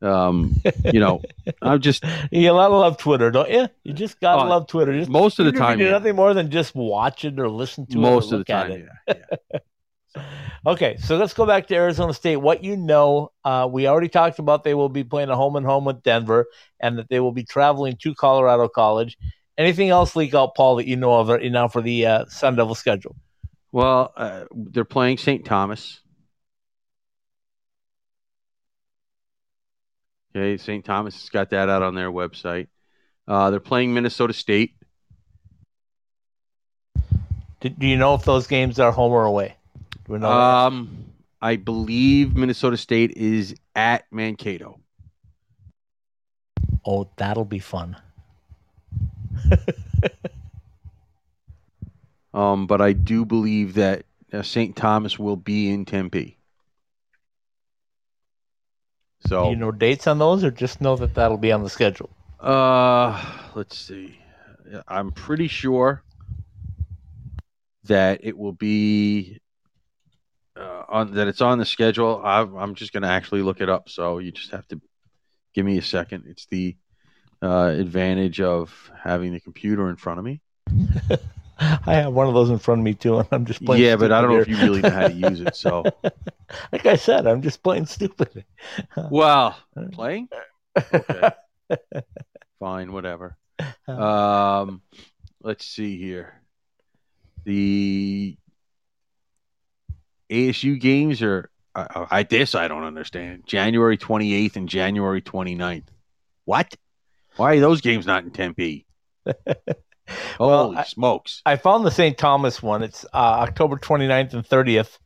um, you know, I'm just you gotta love Twitter, don't you? You just gotta Oh, love Twitter. Just, most of the if you time, do yeah. nothing more than just watch it or listen to it. most of the time, it. yeah. Okay, so let's go back to Arizona State. What you know, uh, we already talked about they will be playing a home and home with Denver, and that they will be traveling to Colorado College. Anything else leak out, Paul, that you know of right now for the uh, Sun Devil schedule? Well, uh, they're playing St. Thomas. Okay, St. Thomas has got that out on their website. Uh, they're playing Minnesota State. Do, do you know if those games are home or away? Do we know? Um, I believe Minnesota State is at Mankato. oh, that'll be fun. Um, but I do believe that uh, St. Thomas will be in Tempe. So Do you know dates on those, or just know that that'll be on the schedule? Uh, let's see. I'm pretty sure that it will be on that it's on the schedule. I'm, I'm just going to actually look it up. So you just have to give me a second. It's the uh, advantage of having the computer in front of me. I have one of those in front of me too, and I'm just playing. yeah, but I don't know if you really know how to use it. So, like I said, I'm just playing stupid. well, playing. Okay. Fine, whatever. Um, let's see here. The ASU games are I, I this I don't understand. January 28th and January 29th. What? Why are those games not in Tempe? Well, Holy I- smokes! I found the St. Thomas one. It's uh, October 29th and 30th.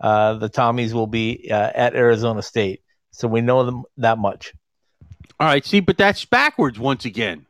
Uh, the Tommies will be uh, at Arizona State, so we know them that much. All right, see, but that's backwards once again.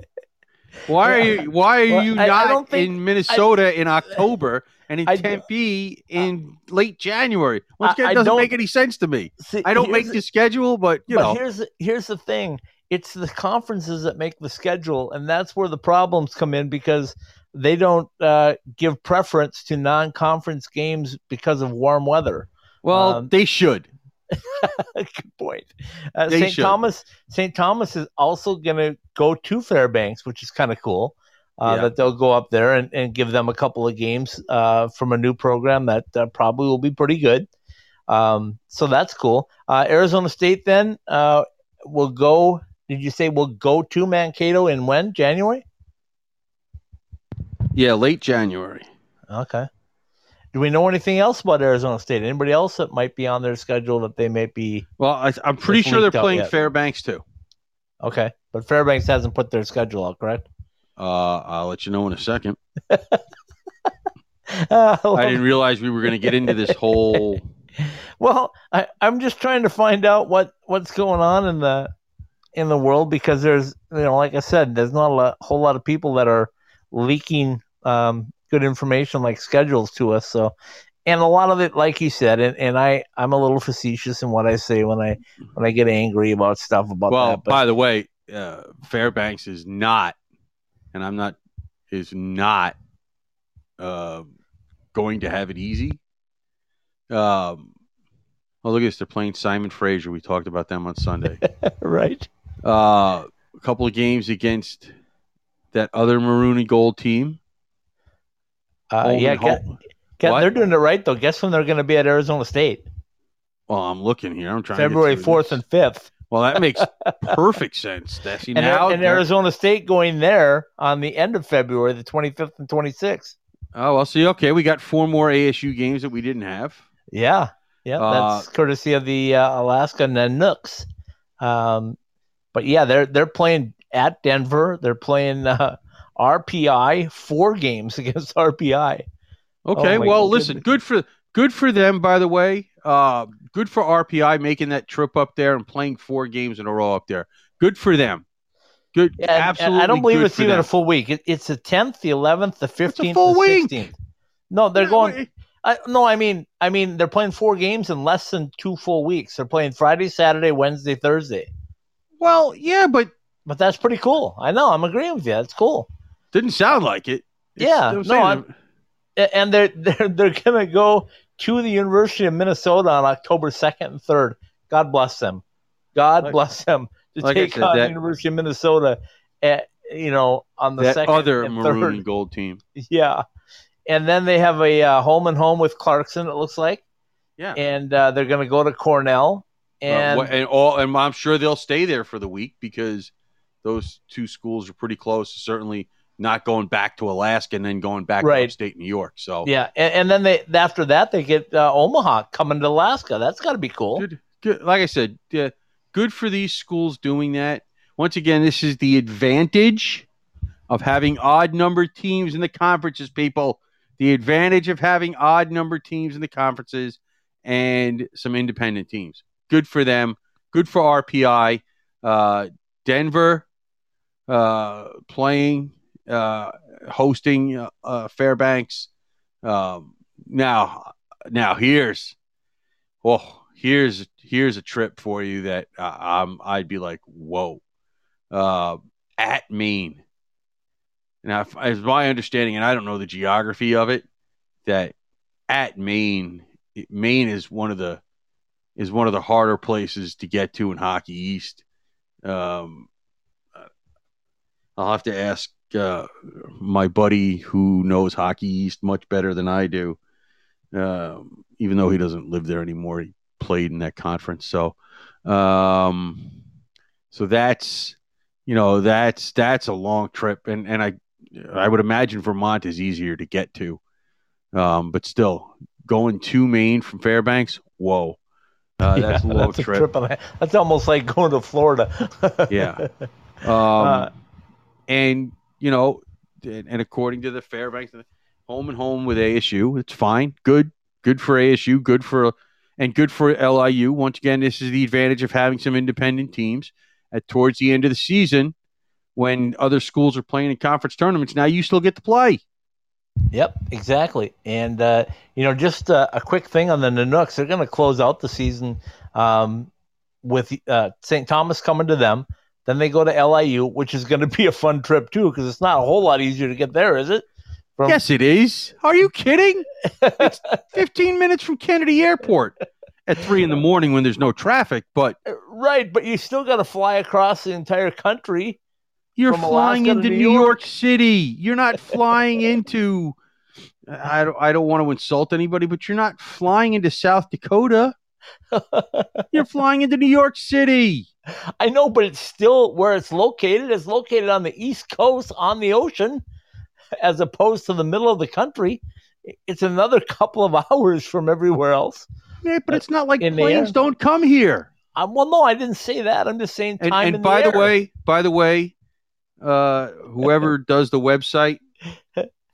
Why are you? Why are Well, you I- I not don't think- in Minnesota in October and in I Tempe in late January? Once again, it doesn't make any sense to me. See, I don't make the schedule, but you but know, here's the- here's the thing: it's the conferences that make the schedule, and that's where the problems come in because they don't uh, give preference to non-conference games because of warm weather. well, um, they should. Good point. Uh, St. Thomas St. Thomas is also going to go to Fairbanks, which is kind of cool. Uh, Yeah. That they'll go up there and, and give them a couple of games uh, from a new program that uh, probably will be pretty good. Um, so that's cool. Uh, Arizona State then uh, will go. Did you say we'll go to Mankato in when January? Yeah, late January. Okay. Do we know anything else about Arizona State? Anybody else that might be on their schedule that they may be Well, I, I'm pretty sure they're playing. Fairbanks too. okay? But Fairbanks hasn't put their schedule out, correct? Uh, I'll let you know in a second. Uh, I didn't realize we were going to get into this whole. well, I, I'm just trying to find out what, what's going on in the in the world because there's you know like I said, there's not a lot, whole lot of people that are leaking um, good information like schedules to us. So, and a lot of it, like you said, and, and I I'm a little facetious in what I say when I when I get angry about stuff about Well, that. But by the way, uh, Fairbanks is not, and I'm not, is not uh, going to have it easy. Um, oh, look at this. They're playing Simon Fraser. We talked about them on Sunday. right, uh, a couple of games against that other maroon and gold team. uh, yeah, get, get, they're doing it right though. Guess when they're going to be at Arizona State? Well, I'm looking here. I'm trying. to February fourth and fifth. Well, that makes perfect sense. And, now. and Arizona State going there on the end of February, the 25th and 26th. Oh well, see, okay, we got four more ASU games that we didn't have. Yeah, yeah, Uh, that's courtesy of the uh, Alaska Nanooks. Um, but yeah, they're they're playing at Denver. They're playing uh, RPI four games against RPI. Okay, Oh, well, listen, good for good for them. By the way, uh, good for RPI making that trip up there and playing four games in a row up there. Good for them. Good, Yeah, absolutely. I don't believe it's even them. a full week. It, it's the tenth, the eleventh, the fifteenth, full the week. sixteenth. No, they're Yeah, going. wait, I, no, I mean, I mean, they're playing four games in less than two full weeks. They're playing Friday, Saturday, Wednesday, Thursday. Well, yeah, but But that's pretty cool. I know. I'm agreeing with you. That's cool. didn't sound like it. It's- Yeah, no, And they're they're they're gonna go to the University of Minnesota on October second and third. God bless them. God Like- bless them to like take said, on the University of Minnesota. At you know on the that second other and maroon third. and gold team. Yeah, and then they have a uh, home and home with Clarkson. It looks like, Yeah, and uh, they're gonna go to Cornell. And Uh, and all, and I'm sure they'll stay there for the week because those two schools are pretty close. Certainly not going back to Alaska and then going back Right. to upstate New York. So yeah, and, and then they after that they get uh, Omaha coming to Alaska. That's got to be cool. good, good. Like I said, yeah, good for these schools doing that. Once again, this is the advantage of having odd number teams in the conferences. People, the advantage of having odd number teams in the conferences and some independent teams. Good for them. Good for RPI. Uh, Denver uh, playing, uh, hosting uh, uh, Fairbanks. Um, now, now here's, well, here's here's a trip for you that uh, um, I'd be like, whoa, uh, at Maine. Now, as my understanding, and I don't know the geography of it, that at Maine, Maine is one of the is one of the harder places to get to in Hockey East. Um, I'll have to ask uh, my buddy who knows Hockey East much better than I do. Um, even though he doesn't live there anymore, he played in that conference. So, um, so that's you know that's that's a long trip, and and I I would imagine Vermont is easier to get to, um, but still going to Maine from Fairbanks, whoa, uh, that's a Yeah, a trip. trip on. That's almost like going to Florida. Yeah. Um, Uh, and you know, and, according to the Fairbanks, home and home with ASU, it's fine, good, good for ASU, good for, and good for LIU. Once again, this is the advantage of having some independent teams at towards the end of the season when other schools are playing in conference tournaments. Now you still get to play. Yep, exactly. And uh, you know, just uh, a quick thing on the Nanooks, they're going to close out the season um, with uh, St. Thomas coming to them. Then they go to LIU, which is going to be a fun trip too, because it's not a whole lot easier to get there, is it? From, Yes, it is. Are you kidding? It's 15 minutes from Kennedy Airport at three in the morning when there's no traffic, but uh, right, but you still got to fly across the entire country. You're flying Alaska into New New York. York. City. You're not flying into. I don't. I don't want to insult anybody, but you're not flying into South Dakota. You're flying into New York City. I know, but it's still where it's located. It's located on the East Coast on the ocean, as opposed to the middle of the country. It's another couple of hours from everywhere else. Yeah, but it's not like planes don't come here. Um, well, no, I didn't say that. I'm just saying time. and in by the, the way, by the way, uh, whoever does the website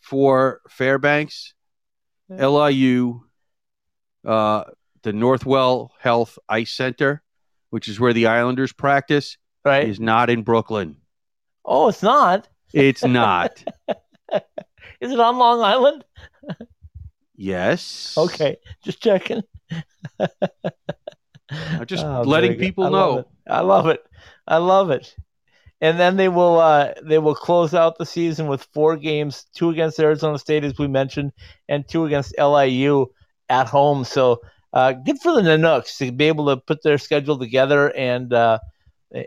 for Fairbanks, LIU, uh, the Northwell Health Ice Center, which is where the Islanders practice, right? is not in Brooklyn. Oh, it's not. It's not. Is it on Long Island? yes. Okay, just checking. Just Oh, letting people I know. I love it. I love it. And then they will uh, they will close out the season with four games: two against Arizona State, as we mentioned, and two against LIU at home. So uh, good for the Nanooks to be able to put their schedule together and uh,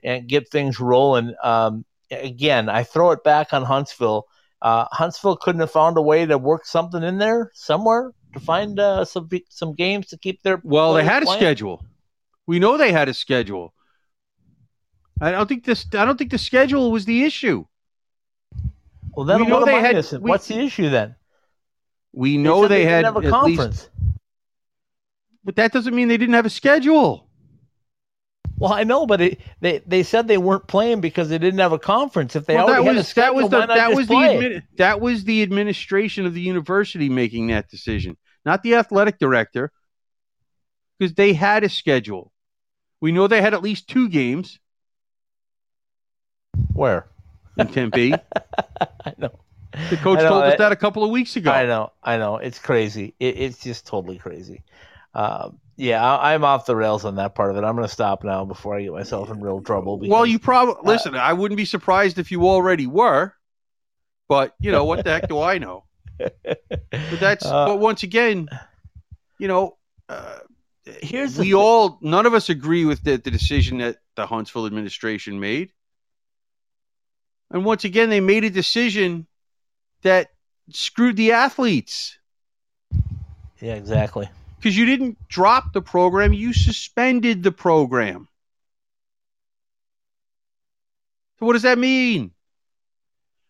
and get things rolling. Um, again, I throw it back on Huntsville. Uh, Huntsville couldn't have found a way to work something in there somewhere to find uh, some some games to keep their Well, they had a schedule. We know they had a schedule. I don't think this. I don't think the schedule was the issue. Well, then We know what they had- we- What's the issue then? We know said they, had a at least, conference. But that doesn't mean they didn't have a schedule. Well, I know, but it, they they said they weren't playing because they didn't have a conference. If they Well, that already had a was that schedule, was the that was the play? that was the administration of the university making that decision, not the athletic director, because they had a schedule. We know they had at least two games Where? in Tempe. I know. The coach know, told us I- that a couple of weeks ago. I know, I know. It's crazy. It, it's just totally crazy. Um, yeah, I, I'm off the rails on that part of it. I'm going to stop now before I get myself in real trouble. Because, Well, you probably listen. I wouldn't be surprised if you already were, but you know what the heck do I know? But that's Uh, but once again, you know, uh, here's the we all none of us agree with the, the decision that the Huntsville administration made, and once again they made a decision that screwed the athletes yeah, exactly. Because you didn't drop the program, you suspended the program. So what does that mean?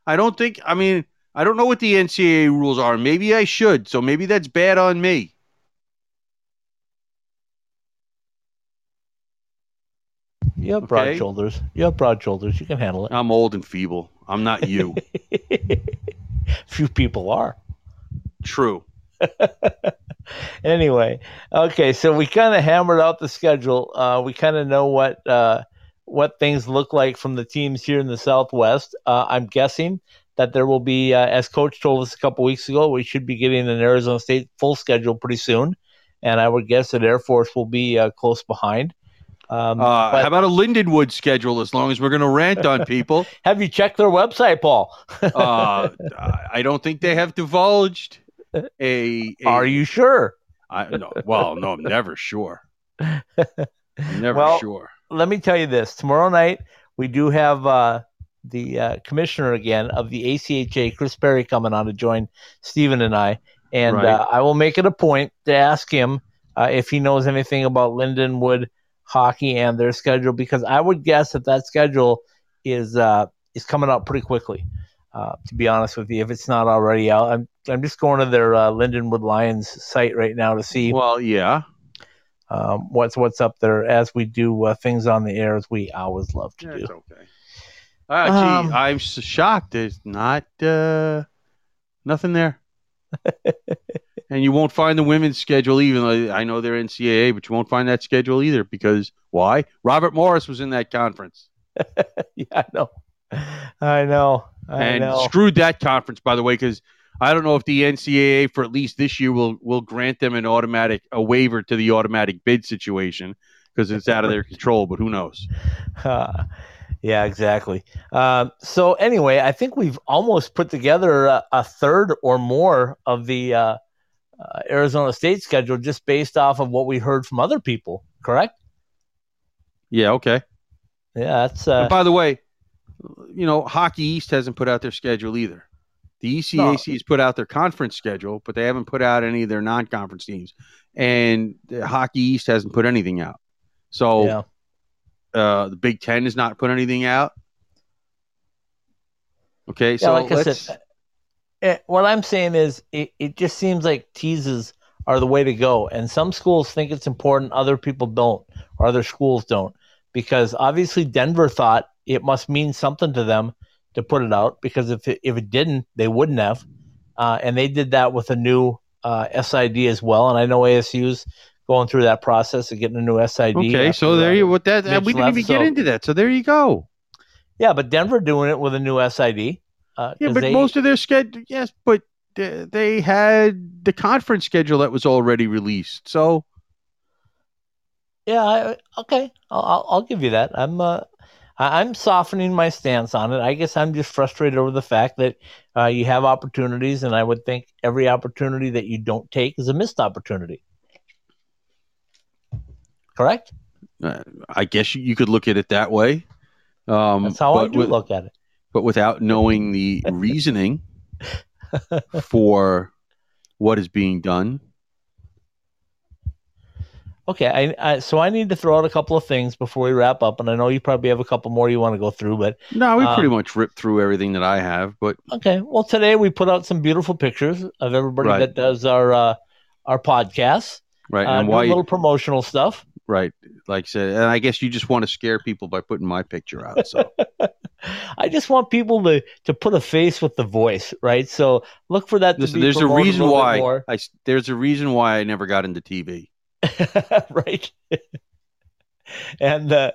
I don't think. I mean, I don't know what the NCAA rules are. Maybe I should. So maybe that's bad on me. You have broad Okay. shoulders. You have broad shoulders. You can handle it. I'm old and feeble. I'm not you. Few people are. True. anyway, okay, so we kind of hammered out the schedule. Uh, we kind of know what uh, what things look like from the teams here in the Southwest. Uh, I'm guessing that there will be, uh, as Coach told us a couple weeks ago, we should be getting an Arizona State full schedule pretty soon, and I would guess that Air Force will be uh, close behind. Um, Uh, but how about a Lindenwood schedule? As long as we're going to rant on people, have you checked their website, Paul? uh, I don't think they have divulged a. a Are you sure? I, no, well, no, I'm never sure. I'm never Well, sure. let me tell you this tomorrow night we do have uh, the uh, commissioner again of the ACHA, Chris Berry, coming on to join Stephen and I. And Right. uh, I will make it a point to ask him uh, if he knows anything about Lindenwood hockey and their schedule, because I would guess that that schedule is uh, is coming out pretty quickly. Uh, to be honest with you, if it's not already out, I'm I'm just going to their uh, Lindenwood Lions site right now to see Well, yeah. um, what's what's up there as we do uh, things on the air as we always love to do. That's okay. Uh, gee, Um, I'm s- shocked. There's not uh, nothing there. and you won't find the women's schedule, even though I know they're NCAA, but you won't find that schedule either because why? Robert Morris was in that conference yeah, I know, I know, I and know. screwed that conference, by the way, because I don't know if the NCAA for at least this year will will grant them an automatic a waiver to the automatic bid situation because it's out of their control. But who knows? Uh, yeah, exactly. Um, so anyway, I think we've almost put together a, a third or more of the uh, uh, Arizona State schedule just based off of what we heard from other people. Correct? Yeah. Okay. Yeah, that's uh, and by the way, you know, Hockey East hasn't put out their schedule either. The ECAC has put out their conference schedule, but they haven't put out any of their non-conference teams. And the Hockey East hasn't put anything out. So yeah. uh, the Big Ten has not put anything out. Okay, so like I let's, said, eh, what I'm saying is it, it just seems like teases are the way to go. And some schools think it's important, other people don't, or other schools don't. Because obviously Denver thought it must mean something to them to put it out, because if it, if it didn't, they wouldn't have. Uh, and they did that with a new uh, SID as well. And I know ASU's going through that process of getting a new SID. okay, so there you what that we didn't left, even get into that. So there you go. Yeah, but Denver doing it with a new SID. Uh, Yeah, but they- most of their schedule, yes, but they, they had the conference schedule that was already released. So Yeah, I, okay, I'll, I'll I'll give you that. I'm uh, I- I'm softening my stance on it. I guess I'm just frustrated over the fact that uh, you have opportunities, and I would think every opportunity that you don't take is a missed opportunity. Correct? uh, I guess you, you could look at it that way. Um, That's how I do with- look at it. but without knowing the reasoning for what is being done. Okay, I, I so I need to throw out a couple of things before we wrap up, and I know you probably have a couple more you want to go through, but No, we pretty Um, much ripped through everything that I have, but okay. Well, today we put out some beautiful pictures of everybody Right. that does our uh, our podcasts. right. Uh, and why a little promotional stuff. right, like I said, and I guess you just want to scare people by putting my picture out. So I just want people to to put a face with the voice, right? So look for that. listen, to be there's a reason why. I there's a reason why I never got into TV. right? and uh,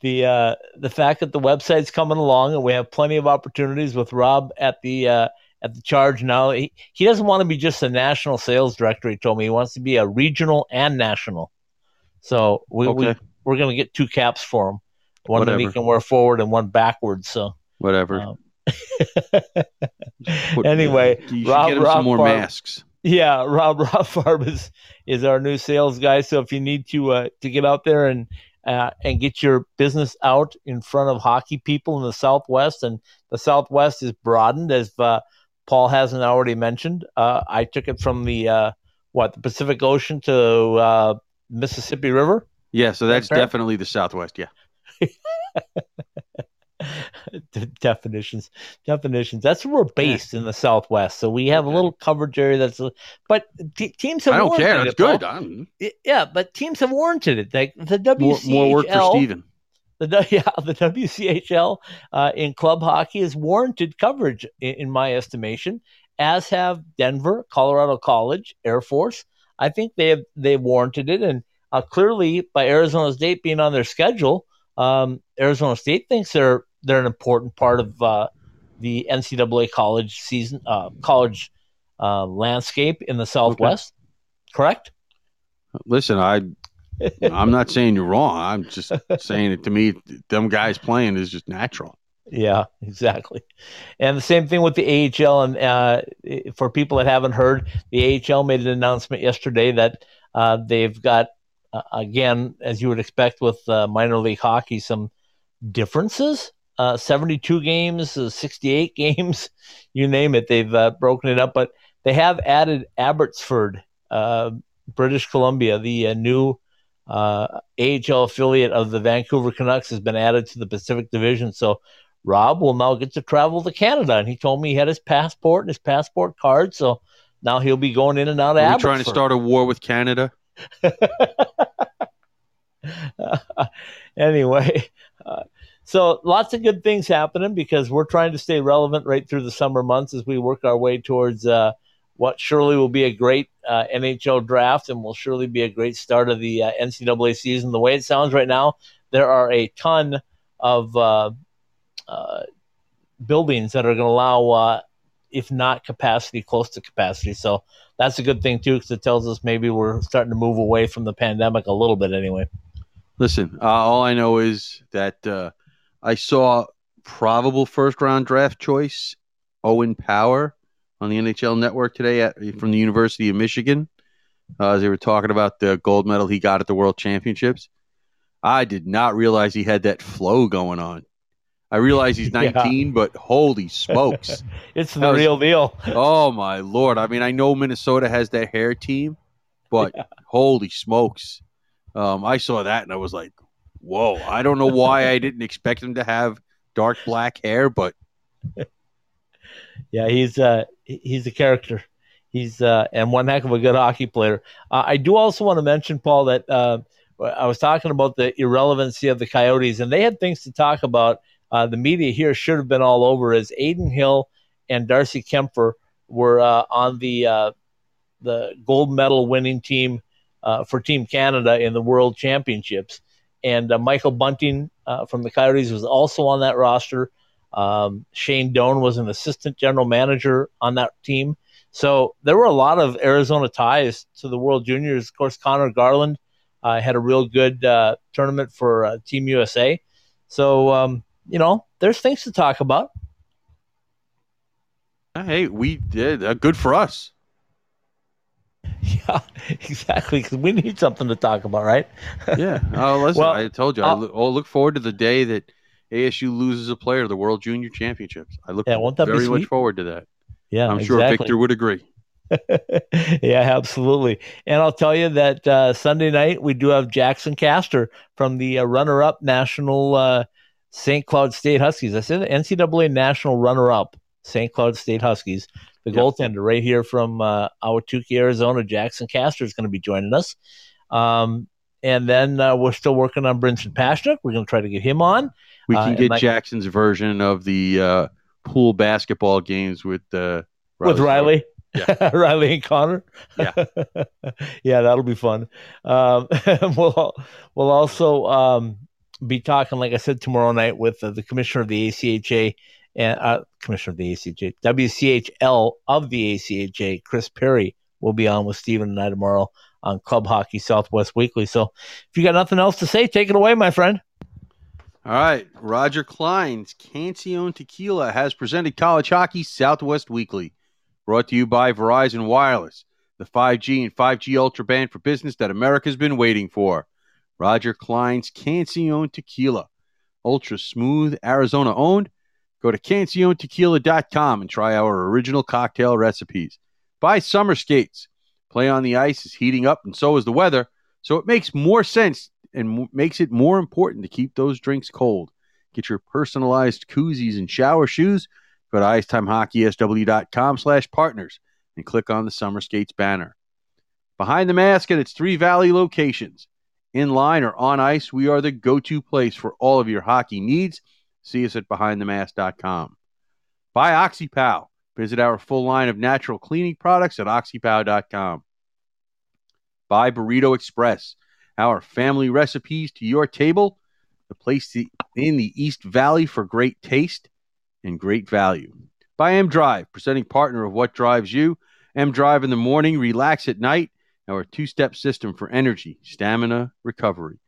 the uh, the fact that the website's coming along and we have plenty of opportunities with Rob at the uh, at the charge now. He, he doesn't want to be just a national sales director. He told me he wants to be a regional and national. So we, we Okay. we're going to get two caps for him. One that he can wear forward and one backwards. So Whatever. um, Put- anyway, Rob- get him Rob some more Barb- masks. Yeah, Rob Rob Farb is, is our new sales guy. So if you need to uh, to get out there and uh, and get your business out in front of hockey people in the Southwest, and the Southwest is broadened as uh, Paul hasn't already mentioned. Uh, I took it from the uh, what the Pacific Ocean to uh, Mississippi River. Yeah, so that's definitely the Southwest. Yeah. De- definitions definitions that's where we're based in the southwest so we have a little coverage area that's a, but te- teams have I don't care. That's it, good. I'm, yeah, but teams have warranted it. Like the WCHL, more work for Steven. the yeah, the WCHL uh, in club hockey has warranted coverage in, in my estimation, as have Denver, Colorado College, Air Force. I think they have they warranted it, and uh, clearly by Arizona State being on their schedule, um, Arizona State thinks they're they're an important part of uh, the NCAA college season, uh, college uh, landscape in the Southwest. Correct? Listen, I I'm not saying you're wrong. I'm just saying it to me. Them guys playing is just natural. Yeah, exactly. And the same thing with the AHL. And uh, for people that haven't heard, the AHL made an announcement yesterday that uh, they've got, uh, again, as you would expect with uh, minor league hockey, some differences. Uh, 72 games, uh, 68 games, you name it. They've uh, broken it up, but they have added Abbotsford, uh, British Columbia, the uh, new uh, AHL affiliate of the Vancouver Canucks, has been added to the Pacific Division. So Rob will now get to travel to Canada, and he told me he had his passport and his passport card. So now he'll be going in and out of Are Abbotsford. trying to start a war with Canada? anyway, uh, so lots of good things happening because we're trying to stay relevant right through the summer months as we work our way towards uh, what surely will be a great uh, NHL draft and will surely be a great start of the uh, NCAA season. The way it sounds right now, there are a ton of uh, uh, buildings that are going to allow, uh, if not capacity, close to capacity. So that's a good thing too, because it tells us maybe we're starting to move away from the pandemic a little bit anyway. Listen, all I know is that I saw probable first round draft choice Owen Power on the NHL Network today at, from the University of Michigan. Uh, as they were talking about the gold medal he got at the World Championships. I did not realize he had that flow going on. I realize he's Yeah. 19, but holy smokes. It's the was- real deal. oh my lord! I mean, I know Minnesota has that hair team, but holy smokes! Um, I saw that and I was like, "Whoa!" I don't know why I didn't expect him to have dark black hair, but Yeah, he's uh he's a character. He's uh and one heck of a good hockey player. Uh, I do also want to mention Paul that uh, I was talking about the irrelevancy of the Coyotes, and they had things to talk about. Uh, the media here should have been all over as Adin Hill and Darcy Kuemper were uh, on the uh, the gold medal winning team uh, for Team Canada in the World Championships, and uh, Michael Bunting uh, from the Coyotes was also on that roster. Um, Shane Doan was an assistant general manager on that team. So there were a lot of Arizona ties to the World Juniors. Of course, Conor Garland uh, had a real good uh, tournament for uh, Team USA. So, um, you know, there's things to talk about. hey, we did uh, good for us. Yeah, exactly. Because we need something to talk about, right? Yeah. Oh, listen, Well, I told you. I uh, look, oh, look forward to the day that ASU loses a player to the World Junior Championships. I look Yeah, won't that be very much forward to that. Yeah, I'm sure exactly. Victor would agree. yeah, absolutely. And I'll tell you that uh, Sunday night we do have Jaxon Castor from the uh, runner-up national uh, St. Cloud State Huskies. I said NCAA national runner-up St. Cloud State Huskies. The Yep. goaltender right here from uh, Ahwatukee, Arizona, Jaxon Castor is going to be joining us. Um, and then uh, we're still working on Brinson Pasichnuk. We're going to try to get him on. We Uh, can and get like- Jackson's version of the uh, pool basketball games with uh, with Riley. Yeah. Riley and Connor. Yeah. yeah, that'll be fun. Um, we'll we'll also um, be talking, like I said, tomorrow night with uh, the commissioner of the ACHA and uh, commissioner of the ACHA, WCHL of the ACHA, Chris Perry, will be on with Stephen and I tomorrow on Club Hockey Southwest Weekly. So if you got nothing else to say, take it away, my friend. All right. Roger Clyne's Cancion Tequila has presented College Hockey Southwest Weekly. Brought to you by Verizon Wireless, the 5G and 5G Ultra band for business that America's been waiting for. Roger Clyne's Cancion Tequila. Ultra smooth, Arizona owned. Go to canciontequila.com and try our original cocktail recipes. Buy summer skates. Play on the ice is heating up, and so is the weather. So it makes more sense and makes it more important to keep those drinks cold. Get your personalized koozies and shower shoes. Go to icetimehockeysw.com slash partners and click on the Summer Skates banner. Behind the mask at its three valley locations. In line or on ice, we are the go-to place for all of your hockey needs. See us at behindthemask.com. Buy OxyPow. Visit our full line of natural cleaning products at oxypow.com. Buy Burrito Express our family recipes to your table, the place in the East Valley for great taste and great value. By M Drive, presenting partner of what drives you. M Drive in the morning, relax at night, our two step system for energy, stamina, recovery.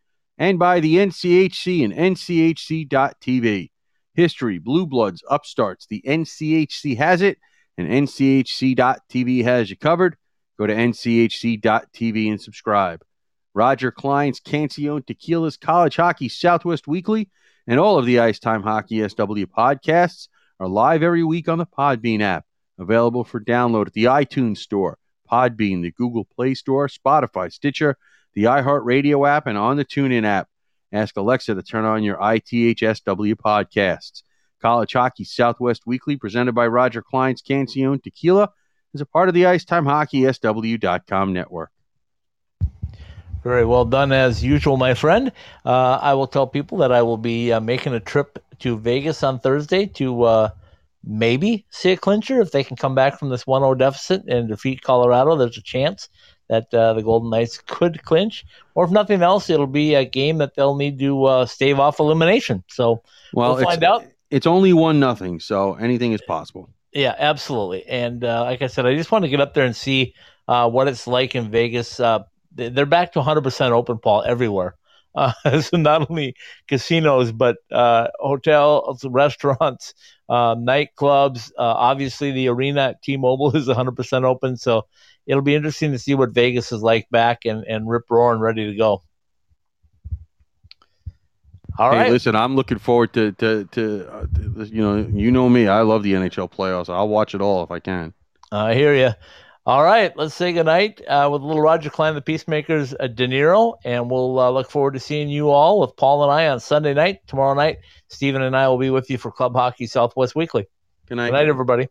And by the NCHC and NCHC.TV. History, Blue Bloods, Upstarts, the NCHC has it, and NCHC.TV has you covered. Go to NCHC.TV and subscribe. Roger Clyne's Cancion Tequila's College Hockey Southwest Weekly and all of the Ice Time Hockey SW podcasts are live every week on the Podbean app, available for download at the iTunes Store, Podbean, the Google Play Store, Spotify, Stitcher, the iHeartRadio app, and on the TuneIn app. Ask Alexa to turn on your ITHSW podcasts. College Hockey Southwest Weekly, presented by Roger Clyne's Cancion Tequila, is a part of the IcetimeHockeySW.com network. Very well done, as usual, my friend. Uh, I will tell people that I will be uh, making a trip to Vegas on Thursday to uh, maybe see a clincher. If they can come back from this 1 0 deficit and defeat Colorado, there's a chance that uh, the Golden Knights could clinch. Or if nothing else, it'll be a game that they'll need to uh, stave off elimination. So Well, We'll find out. It's only one nothing, so anything is possible. Yeah, absolutely. And uh, like I said, I just want to get up there and see uh, what it's like in Vegas. Uh, they- they're back to 100% open, Paul, everywhere. Uh, so not only casinos, but uh, hotels, restaurants, uh, nightclubs. Uh, obviously, the arena at T-Mobile is 100% open. So it'll be interesting to see what Vegas is like back and, and rip roaring, ready to go. All hey, right. listen, I'm looking forward to to, to, uh, to you know you know me. I love the NHL playoffs. I'll watch it all if I can. I hear you. All right, let's say goodnight uh, with little Roger Clyne, the Peacemakers, uh, De Niro, and we'll uh, look forward to seeing you all with Paul and I on Sunday night. Tomorrow night, Stephen and I will be with you for Club Hockey Southwest Weekly. Good night. Good night, everybody.